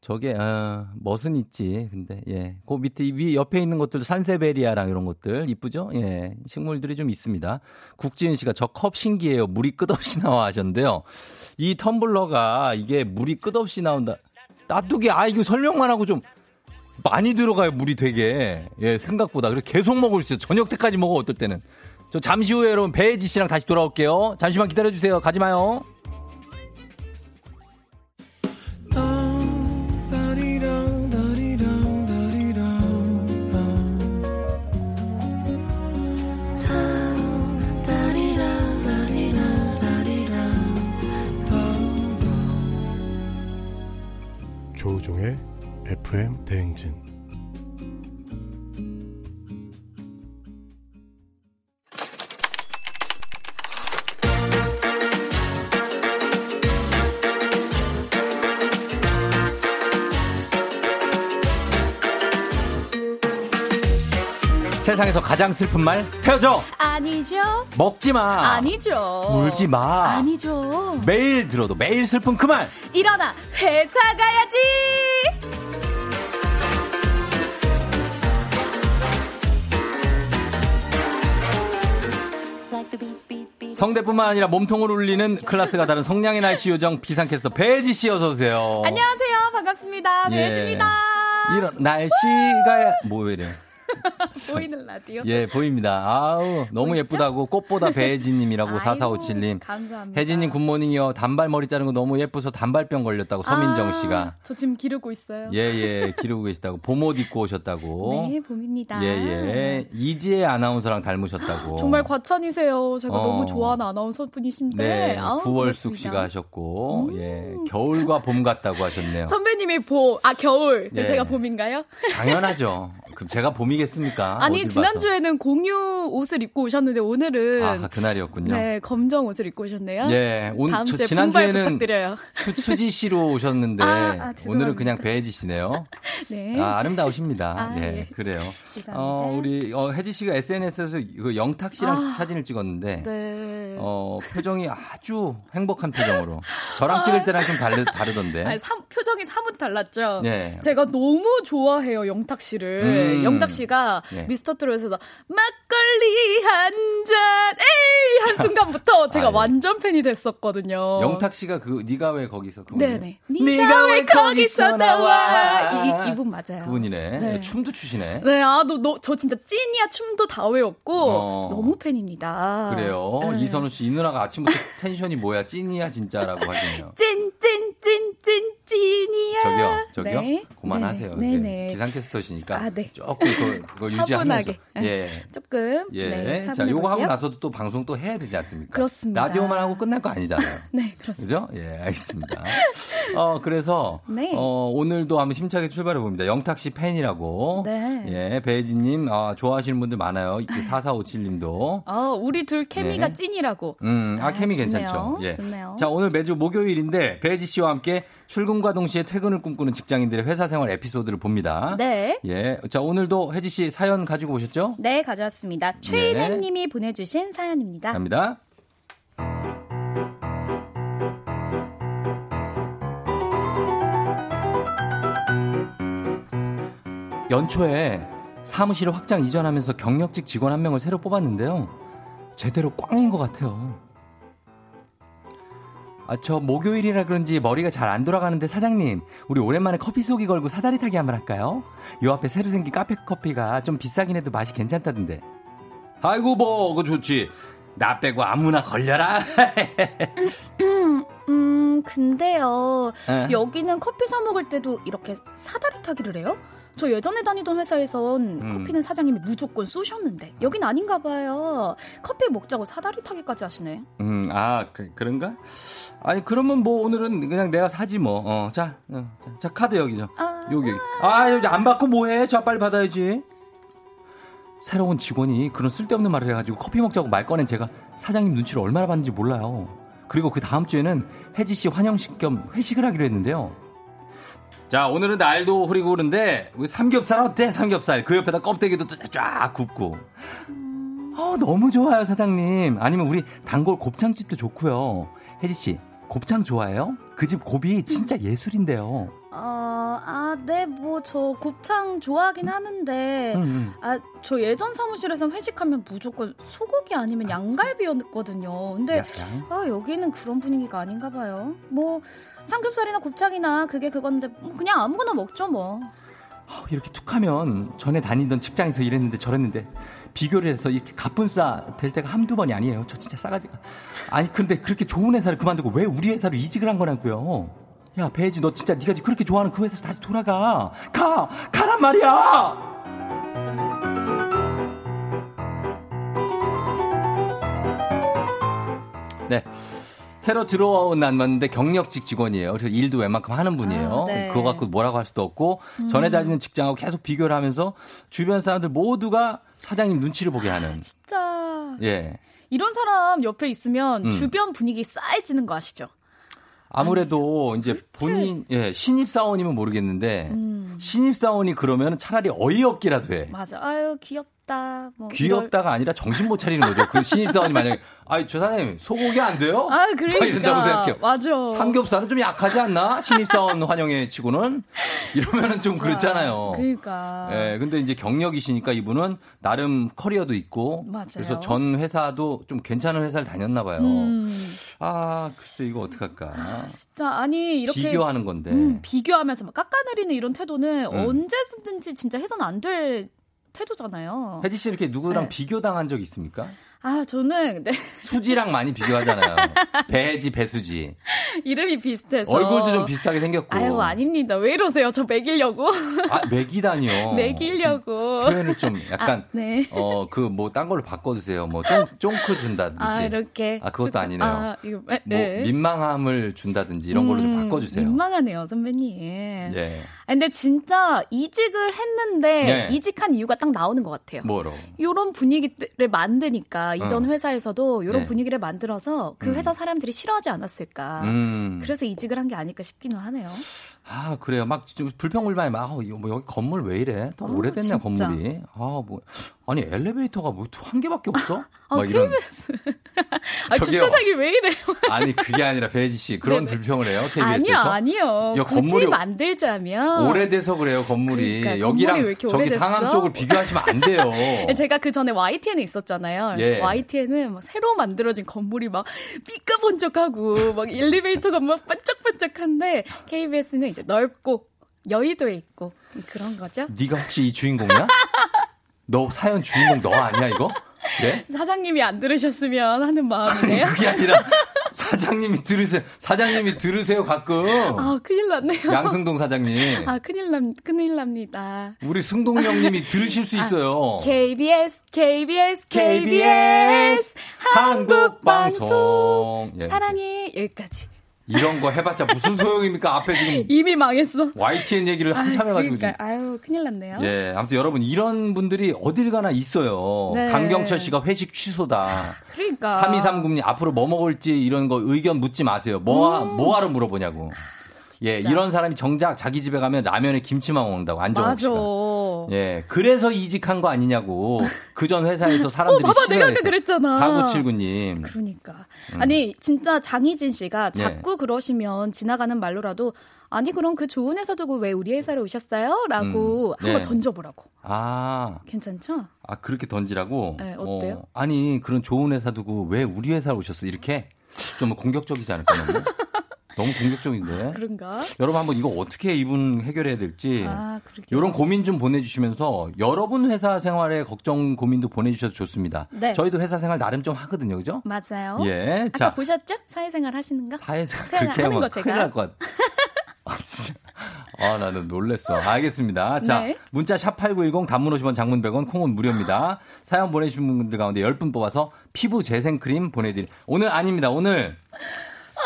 저게, 어, 멋은 있지. 근데, 예. 그 밑에, 위, 옆에 있는 것들, 산세베리아랑 이런 것들, 이쁘죠? 예. 식물들이 좀 있습니다. 국지은 씨가 저 컵 신기해요. 물이 끝없이 나와 하셨는데요. 이 텀블러가 이게 물이 끝없이 나온다. 따뚜기, 아, 이거 설명만 하고 좀, 많이 들어가요, 물이 되게. 예, 생각보다. 그래서 계속 먹을 수 있어요. 저녁 때까지 먹어, 어떨 때는. 저 잠시 후에 여러분, 배혜지 씨랑 다시 돌아올게요. 잠시만 기다려주세요. 가지 마요. FM 대행진. 세상에서 가장 슬픈 말 헤어져 아니죠. 먹지 마. 아니죠. 울지 마. 아니죠. 매일 들어도 매일 슬픈 그 말. 일어나 회사 가야지 성대뿐만 아니라 몸통을 울리는 클래스가 다른 성량의 날씨 요정 비상캐스터 배지 씨 어서 오세요. 안녕하세요. 반갑습니다. 예. 배지입니다. 이런 날씨가 뭐왜 이래? 보이는 라디오? 예, 보입니다. 아우, 너무 보이시죠? 예쁘다고 꽃보다 배혜진님이라고 4457님. 감사합니다. 혜진님 굿모닝이요. 단발 머리 자른 거 너무 예뻐서 단발병 걸렸다고 서민정 씨가. 아, 저 지금 기르고 있어요. 예, 예, 기르고 계시다고. 봄옷 입고 오셨다고. 네, 봄입니다. 예, 예. 이지혜 아나운서랑 닮으셨다고. 정말 과찬이세요. 제가 어. 너무 좋아하는 아나운서 분이신데. 네, 아우, 구월숙 씨가 하셨고. 음. 예, 겨울과 봄 같다고 하셨네요. 선배님이 봄, 아, 겨울. 예. 제가 봄인가요? 당연하죠. 그럼 제가 봄이겠습니까? 아니 지난주에는 공유 옷을 입고 오셨는데 오늘은 아 그날이었군요. 네 검정 옷을 입고 오셨네요. 예, 온, 다음 주에 지난주에는. 수, 지 씨로 오셨는데 아, 아, 오늘은 그냥 배혜지 씨네요. 네. 아, 아름다우십니다. 아, 네, 예. 그래요. 감사합니다. 어, 우리 어, 혜지 씨가 SNS에서 그 영탁 씨랑 아, 사진을 찍었는데 네. 어, 표정이 아주 행복한 표정으로 저랑 찍을 때랑 좀 다르, 다르던데. 아니, 삼, 표정이 사뭇 달랐죠. 네. 제가 너무 좋아해요 영탁 씨를. 음. 음. 영탁 씨가 네. 미스터 트롯에서 막걸리 한 잔, 에이! 한 순간부터 제가 아, 예. 완전 팬이 됐었거든요. 영탁 씨가 그, 네가 왜 거기서? 네네. 네가 왜 거기서 나와? 이, 이 분 맞아요. 그분이네. 네. 춤도 추시네. 네, 아, 너, 너, 저 진짜 찐이야 춤도 다 외웠고, 어. 너무 팬입니다. 그래요. 네. 이선우 씨, 이 누나가 아침부터 텐션이 뭐야? 찐이야, 진짜라고 하시네요. 찐, 찐, 찐, 찐, 찐이야. 저기요, 저기요. 네. 그만하세요. 네네. 예. 기상캐스터시니까 아, 네. 조금 그걸, 그걸 유지하면서 예. 조금 예. 네, 자, 요거 하고 나서도 또 방송 또 해야 되지 않습니까? 그렇습니다. 라디오만 하고 끝날 거 아니잖아요. 네, 그렇습니다. 그죠? 예, 알겠습니다. 어, 그래서 네. 어, 오늘도 한번 힘차게 출발해 봅니다. 영탁 씨 팬이라고. 네. 예, 배혜진 님 아, 좋아하시는 분들 많아요. 4457 님도. 어, 우리 둘 케미가 네. 찐이라고. 음, 아, 아 케미 좋네요. 괜찮죠. 예. 좋네요. 자, 오늘 매주 목요일인데 배혜지 씨와 함께 출근과 동시에 퇴근을 꿈꾸는 직장인들의 회사 생활 에피소드를 봅니다. 네. 예. 자, 오늘도 혜지 씨 사연 가지고 오셨죠? 네, 가져왔습니다. 최인혜 네. 님이 보내주신 사연입니다. 갑니다. 연초에 사무실을 확장 이전하면서 경력직 직원 한 명을 새로 뽑았는데요. 제대로 꽝인 것 같아요. 아, 저 목요일이라 그런지 머리가 잘 안 돌아가는데 사장님, 우리 오랜만에 커피 속이 걸고 사다리 타기 한번 할까요? 요 앞에 새로 생긴 카페 커피가 좀 비싸긴 해도 맛이 괜찮다던데. 아이고, 뭐, 그거 좋지. 나 빼고 아무나 걸려라. 음, 근데요. 에? 여기는 커피 사 먹을 때도 이렇게 사다리 타기를 해요? 저 예전에 다니던 회사에선 음. 커피는 사장님이 무조건 쏘셨는데 여긴 아닌가 봐요. 커피 먹자고 사다리 타기까지 하시네. 음, 아 그, 런가 아니 그러면 뭐 오늘은 그냥 내가 사지 뭐. 어, 자, 어, 자, 자, 카드 여기죠. 아, 여기 여기. 아 여기 안 받고 뭐해? 자 빨리 받아야지. 새로운 직원이 그런 쓸데없는 말을 해가지고 커피 먹자고 말 꺼낸 제가 사장님 눈치를 얼마나 봤는지 몰라요. 그리고 그 다음 주에는 혜지 씨 환영식 겸 회식을 하기로 했는데요. 자, 오늘은 날도 흐리고 그런데 우리 삼겹살 어때? 삼겹살. 그 옆에다 껍데기도 쫙 굽고. 어, 너무 좋아요, 사장님. 아니면 우리 단골 곱창집도 좋고요. 혜지 씨, 곱창 좋아해요? 그 집 곱이 진짜 예술인데요. 어, 아, 네, 뭐, 저 곱창 좋아하긴 하는데, 음, 음. 아, 저 예전 사무실에서 회식하면 무조건 소고기 아니면 양갈비였거든요. 근데, 아, 여기는 그런 분위기가 아닌가 봐요. 뭐, 삼겹살이나 곱창이나 그게 그건데, 뭐 그냥 아무거나 먹죠, 뭐. 어, 이렇게 툭 하면 전에 다니던 직장에서 일했는데 저랬는데, 비교를 해서 이렇게 가뿐싸 될 때가 한두 번이 아니에요. 저 진짜 싸가지가. 아니, 근데 그렇게 좋은 회사를 그만두고 왜 우리 회사로 이직을 한 거냐고요. 야, 배지, 너 진짜 네가 그렇게 좋아하는 그 회사로 다시 돌아가. 가! 가란 말이야! 네. 새로 들어온 남았는데 경력직 직원이에요. 그래서 일도 웬만큼 하는 분이에요. 아, 네. 그거 갖고 뭐라고 할 수도 없고 음. 전에 다니는 직장하고 계속 비교를 하면서 주변 사람들 모두가 사장님 눈치를 보게 하는. 진짜. 예. 이런 사람 옆에 있으면 음. 주변 분위기 쌓여지는 거 아시죠? 아무래도 아니, 이제 본인 예, 신입 사원이면 모르겠는데 음. 신입 사원이 그러면 차라리 어이없기라도 해. 맞아. 아유 귀엽다. 귀엽다. 뭐 귀엽다가 이럴... 아니라 정신 못 차리는 거죠. 그 신입사원이 만약에 아이 저 사장님 소고기 안 돼요? 아 그러니까 이런다고 생각해요. 맞아. 삼겹살은 좀 약하지 않나? 신입사원 환영회 치고는 이러면은 좀 그렇잖아요. 그러니까. 예, 근데 이제 경력이시니까 이분은 나름 커리어도 있고 맞아요. 그래서 전 회사도 좀 괜찮은 회사를 다녔나 봐요. 음. 아 글쎄 이거 어떡할까? 아, 진짜 아니 이렇게 비교하는 건데 음, 비교하면서 막 깎아내리는 이런 태도는 음. 언제든지 진짜 해서는 안될 태도잖아요. 혜지 씨 이렇게 누구랑 네. 비교당한 적 있습니까? 아, 저는 네. 수지랑 많이 비교하잖아요. 배지, 배수지. 이름이 비슷해서 얼굴도 좀 비슷하게 생겼고. 아유, 아닙니다. 왜 이러세요? 저 매기려고. 아, 매기다니요. 매기려고. 표현을 좀 약간 아, 네. 어, 그 뭐 딴 걸로 바꿔 주세요. 뭐 쫑, 쫑크 준다든지. 아, 이렇게. 아, 그것도 아니네요. 아, 이거, 네. 뭐 민망함을 준다든지 이런 걸로 음, 좀 바꿔 주세요. 민망하네요, 선배님. 예. 근데 진짜 이직을 했는데 네. 이직한 이유가 딱 나오는 것 같아요. 뭐로? 요런 분위기를 만드니까 이전 어. 회사에서도 요런 네. 분위기를 만들어서 그 음. 회사 사람들이 싫어하지 않았을까. 음. 그래서 이직을 한 게 아닐까 싶기는 하네요. 아 그래요. 막 불평불만이 막 어, 뭐 여기 건물 왜 이래? 더 어, 오래됐냐 건물이. 아뭐 아니 엘리베이터가 뭐 한 개밖에 없어? 아, 막 이런. KBS. 아 주차장이 왜 이래요? 아니 그게 아니라 배지 씨 그런 네네. 불평을 해요 KBS에서. 아니요 아니요. 야, 건물이 만들자면 오래돼서 그래요 건물이 그러니까, 여기랑 저기? 상암 쪽을 비교하시면 안 돼요. 제가 그 전에 YTN에 있었잖아요. 예. YTN은 막 새로 만들어진 건물이 막 삐까번쩍하고 막 엘리베이터가 막 반짝반짝한데 KBS는 이제 넓고 여의도에 있고 그런 거죠. 네가 혹시 이 주인공이야? 너 사연 주인공 너 아니야 이거? 네? 사장님이 안 들으셨으면 하는 마음이네요. 아니, 그게 아니라 사장님이 들으세요. 사장님이 들으세요, 가끔. 아, 큰일 났네요. 양승동 사장님. 아, 큰일 납, 큰일 납니다. 우리 승동 형님이 들으실 수 아, 있어요. 아, KBS, KBS, KBS, 한국방송. 예. 사랑해, 여기까지. 이런 거 해봤자 무슨 소용입니까? 앞에 지금 이미 망했어. YTN 얘기를 한참 아, 해가지고. 그러니까, 아유, 큰일 났네요. 예, 아무튼 여러분 이런 분들이 어딜 가나 있어요. 네. 강경철 씨가 회식 취소다. 그러니까. 3230님 앞으로 뭐 먹을지 이런 거 의견 묻지 마세요. 뭐, 음. 뭐하러 물어보냐고. 예, 이런 사람이 정작 자기 집에 가면 라면에 김치만 먹는다고 안정옥 씨가. 예, 그래서 이직한 거 아니냐고. 그 전 회사에서 사람들이 어, 봐봐, 내가 아까 그랬잖아. 4979님. 그러니까. 음. 아니, 진짜 장희진 씨가 예. 자꾸 예. 그러시면 지나가는 말로라도 아니 그럼 그 좋은 회사 두고 왜 우리 회사로 오셨어요? 라고 음, 한번 네. 던져보라고. 아. 괜찮죠? 아 그렇게 던지라고? 네, 어때요? 어, 아니 그런 좋은 회사 두고 왜 우리 회사로 오셨어? 이렇게 좀 공격적이지 않을까요? 너무 공격적인데. 아, 그런가? 여러분 한번 이거 어떻게 이분 해결해야 될지 아, 이런 고민 좀 보내주시면서 여러분 회사 생활에 걱정 고민도 보내주셔도 좋습니다. 네. 저희도 회사 생활 나름 좀 하거든요, 그죠? 맞아요. 예. 아까 자 보셨죠? 사회생활 하시는 거? 사회생활 그렇게 하는 거 제가. 큰일 날 것. 아, 진짜. 아, 나는 놀랬어. 알겠습니다. 자, 네. 문자 샵8910 단문 50원 장문 100원 콩은 무료입니다. 사연 보내주신 분들 가운데 10분 뽑아서 피부 재생크림 보내드릴. 오늘 아닙니다. 오늘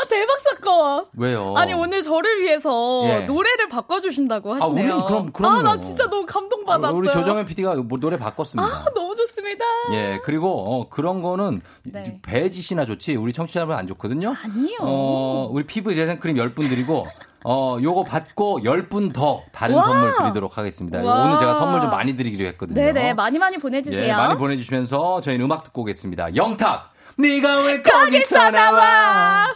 아, 대박 사건. 왜요? 아니, 오늘 저를 위해서 예. 노래를 바꿔주신다고 하시네요. 아, 그럼, 그럼. 아, 나 진짜 너무 감동받았어요. 우리 조정현 PD가 뭐 노래 바꿨습니다. 아, 너무 좋습니다. 예, 그리고, 어, 그런 거는 네. 배지 씨나 좋지, 우리 청취자분 안 좋거든요? 아니요. 어, 우리 피부 재생크림 10분 드리고, 어, 요거 받고 10분 더 다른 와! 선물 드리도록 하겠습니다. 와! 오늘 제가 선물 좀 많이 드리기로 했거든요. 네네, 많이 많이 보내주세요. 예, 많이 보내주시면서 저희는 음악 듣고 오겠습니다. 영탁! 네가 왜 거기서 나와?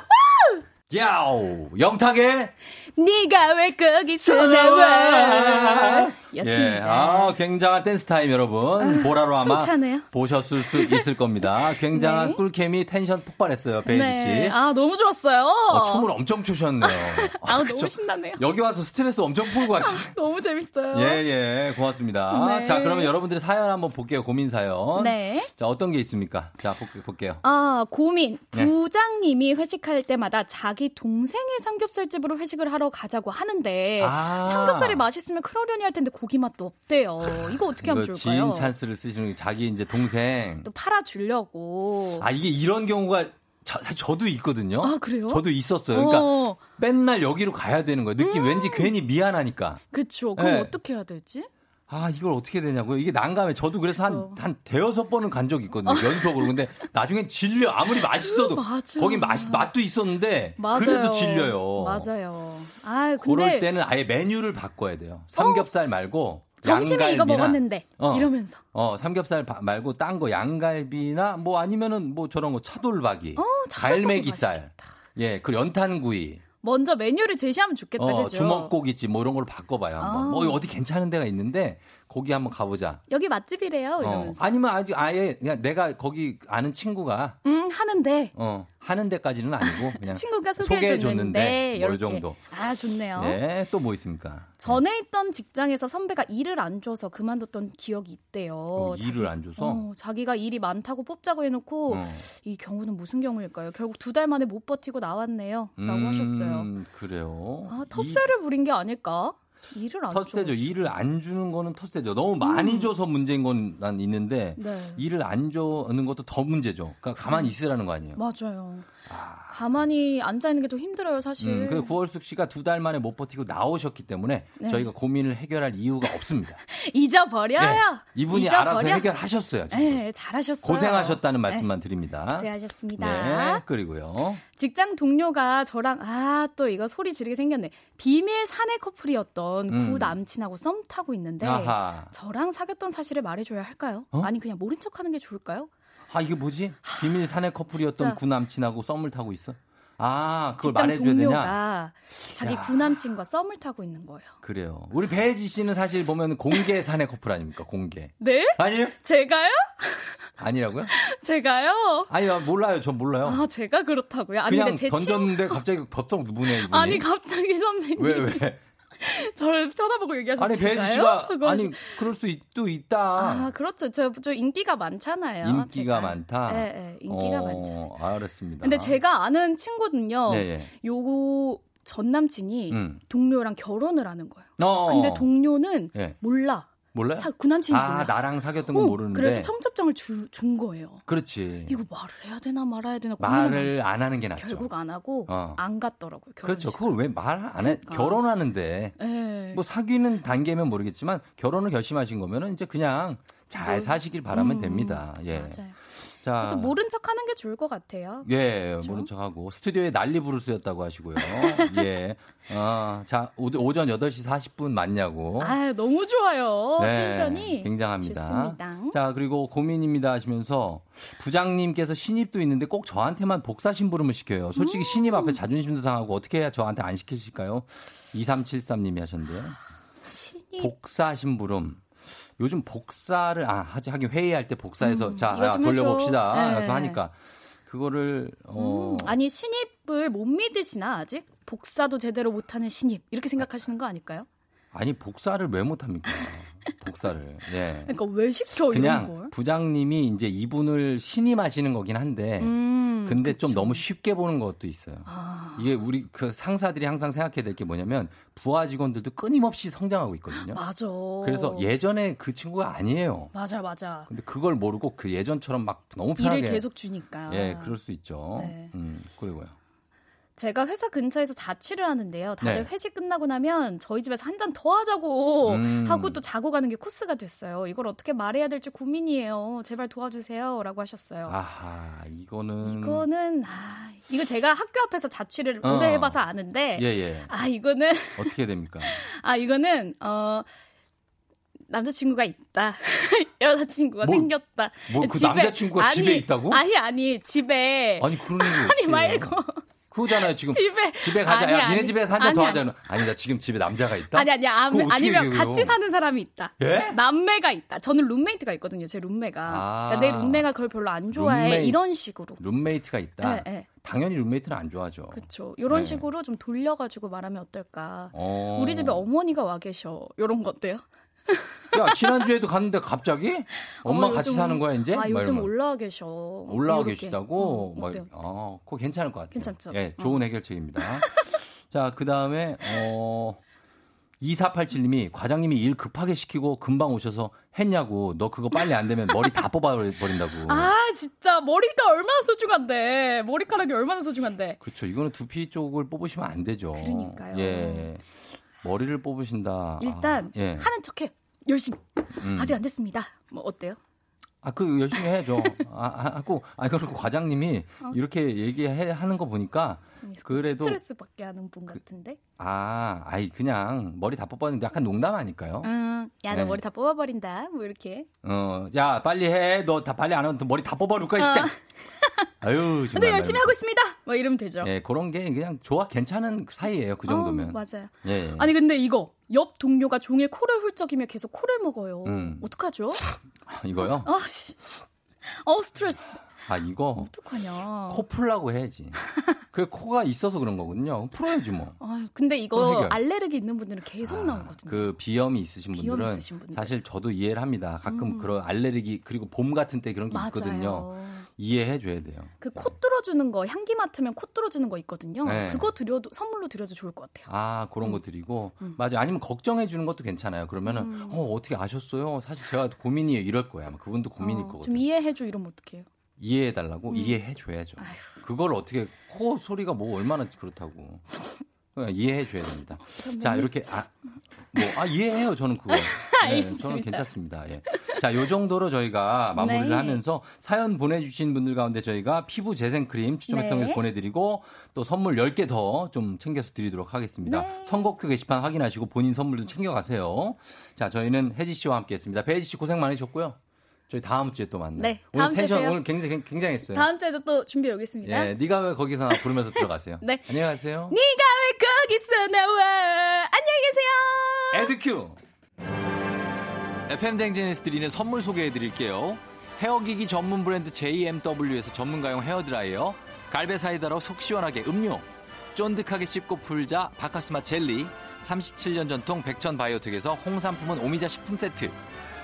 야오 영탁의 네가 왜 거기서 나와 예, 아, 굉장한 댄스 타임 여러분. 아, 보라로 아마 숨차네요. 보셨을 수 있을 겁니다. 굉장한 네. 꿀케미 텐션 폭발했어요, 베이지 네. 씨. 아, 너무 좋았어요. 어, 춤을 엄청 추셨네요. 아, 아 너무 신나네요. 여기 와서 스트레스 엄청 풀고 가시죠. 아, 너무 재밌어요. 예, 예, 고맙습니다. 네. 자, 그러면 여러분들의 사연 한번 볼게요. 고민 사연. 네. 자, 어떤 게 있습니까? 자, 볼게요. 아, 고민. 네. 부장님이 회식할 때마다 자기 동생의 삼겹살집으로 회식을 하러 가자고 하는데 아. 삼겹살이 맛있으면 그러려니 할 텐데 고기 맛도 없대요. 이거 어떻게 하면 좋을까요? 지인 찬스를 쓰시는 게 자기 이제 동생 또 팔아 주려고. 아 이게 이런 경우가 저, 저도 있거든요. 아, 그래요? 저도 있었어요. 그러니까 어. 맨날 여기로 가야 되는 거예요. 느낌 음. 왠지 괜히 미안하니까. 그쵸. 그럼 네. 어떻게 해야 되지? 아, 이걸 어떻게 되냐고요? 이게 난감해. 저도 그래서 한, 한 대여섯 번은 간 적이 있거든요. 연속으로. 근데 나중에 질려. 아무리 맛있어도. 거기 맛, 맛도 있었는데. 맞아요. 그래도 질려요. 맞아요. 아, 근데. 그럴 때는 아예 메뉴를 바꿔야 돼요. 삼겹살 어? 말고. 점심에 이거 먹었는데. 어, 이러면서. 어, 삼겹살 말고 딴 거 양갈비나 뭐 아니면은 뭐 저런 거 차돌박이. 어, 갈매기살. 예, 그 연탄구이. 먼저 메뉴를 제시하면 좋겠다. 어, 그죠? 주먹고기집 뭐 이런 걸로 바꿔봐요 한번. 아. 뭐 어디 괜찮은 데가 있는데 거기 한번 가보자. 여기 맛집이래요. 어. 아니면 아직 아예 그냥 내가 거기 아는 친구가 음 하는데 어 하는 데까지는 아니고 그냥 친구가 소개해 줬는데 뭐 정도. 아 좋네요. 네, 또 뭐 있습니까? 전에 있던 직장에서 선배가 일을 안 줘서 그만뒀던 기억이 있대요. 어, 일을 안 줘서? 어, 자기가 일이 많다고 뽑자고 해놓고 어. 이 경우는 무슨 경우일까요? 결국 두 달 만에 못 버티고 나왔네요. 라고 음, 하셨어요. 그래요. 아, 텃세를 이... 부린 게 아닐까? 일을 안 텃세죠. 일을 안 주는 거는 텃세죠. 너무 많이 음. 줘서 문제인 건 난 있는데 네. 일을 안 주는 것도 더 문제죠. 그러니까 가만히 음. 있으라는 거 아니에요. 맞아요. 아. 가만히 앉아 있는 게 더 힘들어요, 사실. 음, 그 구월숙 씨가 두 달 만에 못 버티고 나오셨기 때문에 네. 저희가 고민을 해결할 이유가 없습니다. 잊어버려요. 네. 이분이 잊어버려. 알아서 해결하셨어요. 지금. 네, 잘하셨어요. 고생하셨다는 말씀만 네. 드립니다. 고생하셨습니다. 네, 그리고요. 직장 동료가 저랑 아 또 이거 소리 지르게 생겼네. 비밀 사내 커플이었던 음. 구 남친하고 썸 타고 있는데 아하. 저랑 사귀었던 사실을 말해줘야 할까요? 어? 아니 그냥 모른 척하는 게 좋을까요? 아 이게 뭐지? 비밀 사내 커플이었던 구 남친하고 썸을 타고 있어? 아, 그걸 말해줘야 되냐? 자기 야. 구남친과 썸을 타고 있는 거예요. 그래요. 우리 배혜지 씨는 사실 보면 공개 사내 커플 아닙니까? 공개. 네? 아니요? 제가요? 아니라고요? 제가요? 아니요, 몰라요. 전 몰라요. 아, 제가 그렇다고요? 아니, 그냥 던졌는데. 갑자기 법석 누구네, 이분이. 아니, 갑자기 선배님. 왜, 왜? 저를 쳐다보고 얘기하셨어요. 아니 배지 씨가 아니 그럴 수도 있다. 아 그렇죠. 저, 저 인기가 많잖아요. 인기가 제가. 많다. 네, 네 인기가 어, 많죠. 알았습니다. 근데 제가 아는 친구는요. 네, 네. 요거 전 남친이 음. 동료랑 결혼을 하는 거예요. 어. 근데 동료는 네. 몰라. 몰라요? 사, 구남친인지 아, 몰라. 나랑 사귀었던 건 어, 모르는데. 그래서 청첩장을 주, 준 거예요. 그렇지. 이거 말을 해야 되나 말아야 되나 말을 안 하는 게 낫죠. 결국 안 하고 어. 안 갔더라고요. 결혼식. 그렇죠. 그걸 왜 말 안 해? 그러니까. 결혼하는데. 네. 뭐 사귀는 단계면 모르겠지만 결혼을 결심하신 거면은 이제 그냥 잘 뭐, 사시길 바라면 음, 됩니다. 예. 맞아요. 자, 모른 척 하는 게 좋을 것 같아요. 예, 그렇죠? 모른 척 하고 스튜디오에 난리 부르스였다고 하시고요. 예. 어, 자, 오, 전 8시 40분 맞냐고. 아, 너무 좋아요. 네, 텐션이 굉장합니다. 좋습니다. 자, 그리고 고민입니다 하시면서 부장님께서 신입도 있는데 꼭 저한테만 복사 심부름을 시켜요. 솔직히 음. 신입 앞에 자존심도 상하고 어떻게 해야 저한테 안 시키실까요? 2373님이 하셨는데요. 신입. 복사 심부름. 요즘 복사를 아 하지 하긴 회의할 때 복사해서 음, 자 야, 돌려봅시다. 네. 그래서 하니까 그거를 어 음, 아니 신입을 못 믿으시나 아직 복사도 제대로 못하는 신입 이렇게 생각하시는 거 아닐까요? 아니 복사를 왜 못합니까? 복사를. 예. 그러니까 왜 시켜 그냥 부장님이 이제 이분을 신임하시는 거긴 한데, 음, 근데 그쵸. 좀 너무 쉽게 보는 것도 있어요. 아. 이게 우리 그 상사들이 항상 생각해야 될 게 뭐냐면 부하 직원들도 끊임없이 성장하고 있거든요. 맞아. 그래서 예전에 그 친구가 아니에요. 맞아, 맞아. 근데 그걸 모르고 그 예전처럼 막 너무 편하게 일을 계속 주니까. 예, 그럴 수 있죠. 네. 음, 그리고요. 제가 회사 근처에서 자취를 하는데요. 다들 네. 회식 끝나고 나면 저희 집에서 한 잔 더 하자고 음. 하고 또 자고 가는 게 코스가 됐어요. 이걸 어떻게 말해야 될지 고민이에요. 제발 도와주세요라고 하셨어요. 아하, 이거는 이거는 아, 이거 제가 학교 앞에서 자취를 어. 오래 해봐서 아는데 예, 예. 아 이거는 어떻게 됩니까? 아 이거는 어. 남자친구가 있다. 여자친구가 뭐, 생겼다. 뭐그 남자친구가 아니, 집에 있다고? 아니 아니 집에 아니 그런 일 아니 말고 그거잖아요, 지금. 집에. 집에 가자. 아니, 야, 니네 집에 한 잔 더 하자는. 아니, 나 지금 집에 남자가 있다? 아니, 아니, 아니, 아니면 얘기해요? 같이 사는 사람이 있다. 예? 남매가 있다. 저는 룸메이트가 있거든요, 제 룸메가. 아. 그러니까 내 룸메가 그걸 별로 안 좋아해. 룸메이, 이런 식으로. 룸메이트가 있다? 네, 네. 당연히 룸메이트는 안 좋아하죠. 그렇죠. 이런 네. 식으로 좀 돌려가지고 말하면 어떨까. 어. 우리 집에 어머니가 와 계셔. 이런 거 어때요? 야, 지난주에도 갔는데 갑자기? 엄마 어, 같이 요즘, 사는 거야, 이제? 아, 요즘 올라와 계셔. 올라와 이렇게. 계시다고? 어, 막, 어, 그거 괜찮을 것 같아요. 괜찮죠. 예, 좋은 어. 해결책입니다. 자, 그 다음에, 어, 2487님이 과장님이 일 급하게 시키고 금방 오셔서 했냐고 너 그거 빨리 안 되면 머리 다 뽑아버린다고. 아 진짜 머리가 얼마나 소중한데 머리카락이 얼마나 소중한데. 그렇죠. 이거는 두피 쪽을 뽑으시면 안 되죠. 그러니까요. 예. 머리를 뽑으신다. 일단 아, 예. 하는 척해. 열심히. 음. 아직 안 됐습니다. 뭐 어때요? 아, 그 열심히 해야죠. 아, 아, 하고, 아, 그리고 과장님이 어? 이렇게 얘기해 하는 거 보니까 그래도 스트레스 받게 하는 분 그, 같은데. 아, 아이 그냥 머리 다 뽑아는 약간 농담 아닐까요? 음, 야, 너 네. 머리 다 뽑아버린다. 뭐 이렇게. 어, 야, 빨리 해. 너 다 빨리 안 하면 머리 다 뽑아볼 거야, 진짜. 어. 아유, 근데 열심히 하고 있습니다. 뭐 이러면 되죠. 예, 그런 게 그냥 좋아 괜찮은 사이예요. 그 정도면. 어, 맞아요. 예. 아니 근데 이거 옆 동료가 종일 코를 훌쩍이며 계속 코를 먹어요. 음. 어떡하죠? 이거요? 아, 어, 스트레스. 아, 이거. 어떡하냐. 코 풀라고 해야지. 그 코가 있어서 그런 거거든요. 풀어야지 뭐. 아, 근데 이거 알레르기 있는 분들은 계속 아, 나오거든요. 그 비염이 있으신 비염 분들은 있으신 사실 저도 이해를 합니다. 가끔 음. 그런 알레르기 그리고 봄 같은 때 그런 게 맞아요. 있거든요. 이해해 줘야 돼요. 그코 네. 뚫어주는 거 향기 맡으면 코 뚫어주는 거 있거든요. 네. 그거 드려도 선물로 드려도 좋을 것 같아요. 아 그런 음. 거 드리고 음. 맞아 아니면 걱정해 주는 것도 괜찮아요. 그러면은 음. 어 어떻게 아셨어요? 사실 제가 고민이에요 이럴 거야. 아마 그분도 고민일 어, 거거든요. 좀 이해해 줘 이러면 어떡해요? 이해해 달라고 음. 이해해 줘야죠. 그걸 어떻게 코 소리가 뭐 얼마나 그렇다고. 이해해 줘야 됩니다. 자, 이렇게, 아, 뭐, 아, 이해해요, 저는 그거. 네, 저는 괜찮습니다. 예. 자, 요 정도로 저희가 마무리를 네. 하면서 사연 보내주신 분들 가운데 저희가 피부 재생 크림 추첨을 통해서 네. 보내드리고 또 선물 10개 더 좀 챙겨서 드리도록 하겠습니다. 네. 선곡표 게시판 확인하시고 본인 선물도 챙겨가세요. 자, 저희는 혜지 씨와 함께 했습니다. 배혜지 씨 고생 많으셨고요. 저희 다음 주에 또 만나요. 네, 오늘 텐션 오늘 굉장히 굉장했어요. 다음 주에도 또 준비해 오겠습니다. 예, 네가 왜 거기서 부르면서 들어가세요. 네. 안녕하세요. 네가 왜 거기서 나와? 안녕히 계세요. AD cue. FM 대행진에서 드리는 선물 소개해 드릴게요. 헤어기기 전문 브랜드 JMW에서 전문가용 헤어드라이어, 갈배 사이다로 속 시원하게 음료, 쫀득하게 씹고 풀자 박카스맛 젤리, 37년 전통 백천 바이오텍에서 홍삼품은 오미자 식품 세트.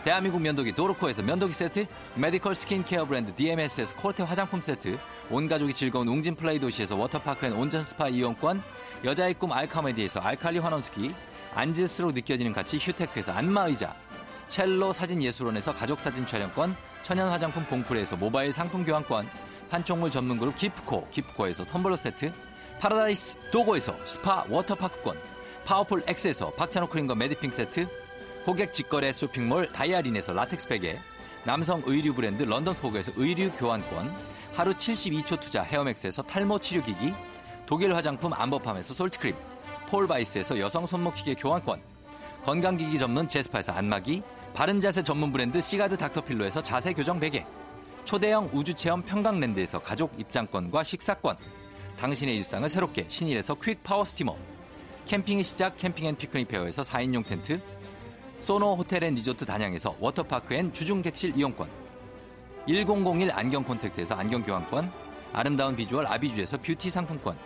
대한민국 면도기 도르코에서 면도기 세트, medical skincare 브랜드 DMS에서 콜테 화장품 세트, 온 가족이 즐거운 웅진 플레이 도시에서 워터파크 and 온천 스파 이용권, 여자의 꿈 알카메디에서 알칼리 환원수기, 앉을수록 느껴지는 가치 휴테크에서 안마의자, 첼로 사진 예술원에서 가족 사진 촬영권, 천연 화장품 봉프레에서 모바일 상품 교환권, 판촉물 전문 그룹 기프코, 기프코에서 텀블러 세트, 파라다이스 도고에서 스파 워터파크권, Powerful X에서 박찬호 크림과 메디핑 세트, 고객 직거래 쇼핑몰 다이아린에서 라텍스 베개, 남성 의류 브랜드 London Fog에서 의류 교환권, 하루 72초 투자 헤어맥스에서 탈모 치료기기, 독일 화장품 안버팜에서 salt cream, 폴바이스에서 여성 손목시계 교환권, 건강기기 전문 제스파에서 안마기, 바른자세 전문 브랜드 시가드 닥터필로에서 자세 교정 베개, 초대형 우주체험 평강랜드에서 가족 입장권과 식사권, 당신의 일상을 새롭게 신일에서 quick power steamer, 캠핑의 시작 캠핑 and 피크닉 fair에서 4인용 텐트, 소노 호텔 and 리조트 단양에서 워터파크 and 주중 객실 이용권, 1001 안경 콘택트에서 안경 교환권, 아름다운 비주얼 아비주에서 뷰티 상품권,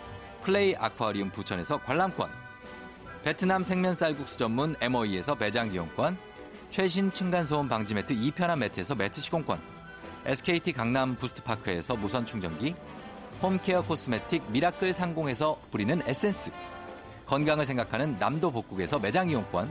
플레이 아쿠아리움 부천에서 관람권, 베트남 생면 쌀국수 전문 MOE에서 매장 이용권, 최신 층간소음 방지 매트 2편한 매트에서 매트 시공권, SKT 강남 부스트파크에서 무선 충전기, home care cosmetic 미라클 상공에서 뿌리는 에센스, 건강을 생각하는 남도 복국에서 매장 이용권,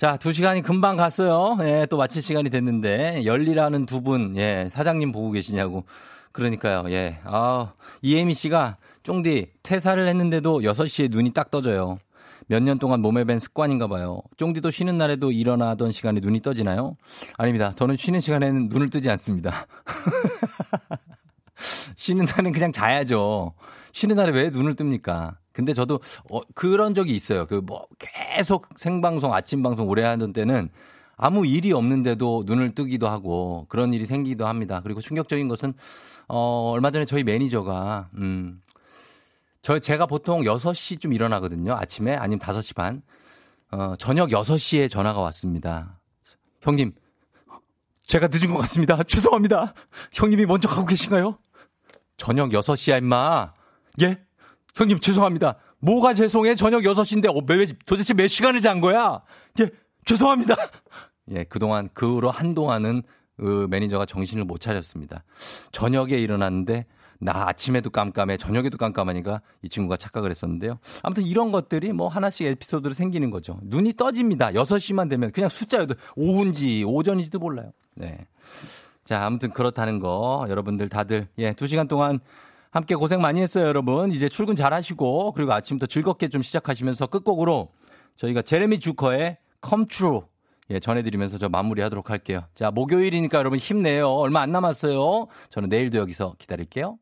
자, 두 시간이 금방 갔어요. 예, 또 마칠 시간이 됐는데 열리라는 두 분, 예, 사장님 보고 계시냐고. 그러니까요. 예. 아, 이혜미 씨가 쫑디 퇴사를 했는데도 6시에 눈이 딱 떠져요. 몇 년 동안 몸에 밴 습관인가 봐요. 쫑디도 쉬는 날에도 일어나던 시간에 눈이 떠지나요? 아닙니다. 저는 쉬는 시간에는 눈을 뜨지 않습니다. 쉬는 날은 그냥 자야죠. 쉬는 날에 왜 눈을 뜹니까? 근데 저도 어, 그런 적이 있어요. 그 뭐 계속 생방송, 아침 방송 오래 하던 때는 아무 일이 없는데도 눈을 뜨기도 하고 그런 일이 생기기도 합니다. 그리고 충격적인 것은 어, 얼마 전에 저희 매니저가 음, 저 제가 보통 6시쯤 일어나거든요. 아침에 아니면 5시 반. 어, 저녁 6시에 전화가 왔습니다. 형님, 제가 늦은 것 같습니다. 죄송합니다. 형님이 먼저 가고 계신가요? 저녁 6시야, 임마. 예? 형님 죄송합니다. 뭐가 죄송해? 저녁 6시인데 어, 매, 도대체 몇 시간을 잔 거야? 예, 죄송합니다. 예, 그동안 그 후로 한동안은 그 매니저가 정신을 못 차렸습니다. 저녁에 일어났는데 나 아침에도 깜깜해, 저녁에도 깜깜하니까 이 친구가 착각을 했었는데요. 아무튼 이런 것들이 뭐 하나씩 에피소드로 생기는 거죠. 눈이 떠집니다. 6시만 되면 그냥 숫자여도 오후인지 오전인지도 몰라요. 네. 자, 아무튼 그렇다는 거 여러분들 다들 예, 2시간 동안 함께 고생 많이 했어요, 여러분. 이제 출근 잘 하시고, 그리고 아침부터 즐겁게 좀 시작하시면서 끝곡으로 저희가 제레미 주커의 Come True 예, 전해드리면서 저 마무리하도록 할게요. 자, 목요일이니까 여러분 힘내요. 얼마 안 남았어요. 저는 내일도 여기서 기다릴게요.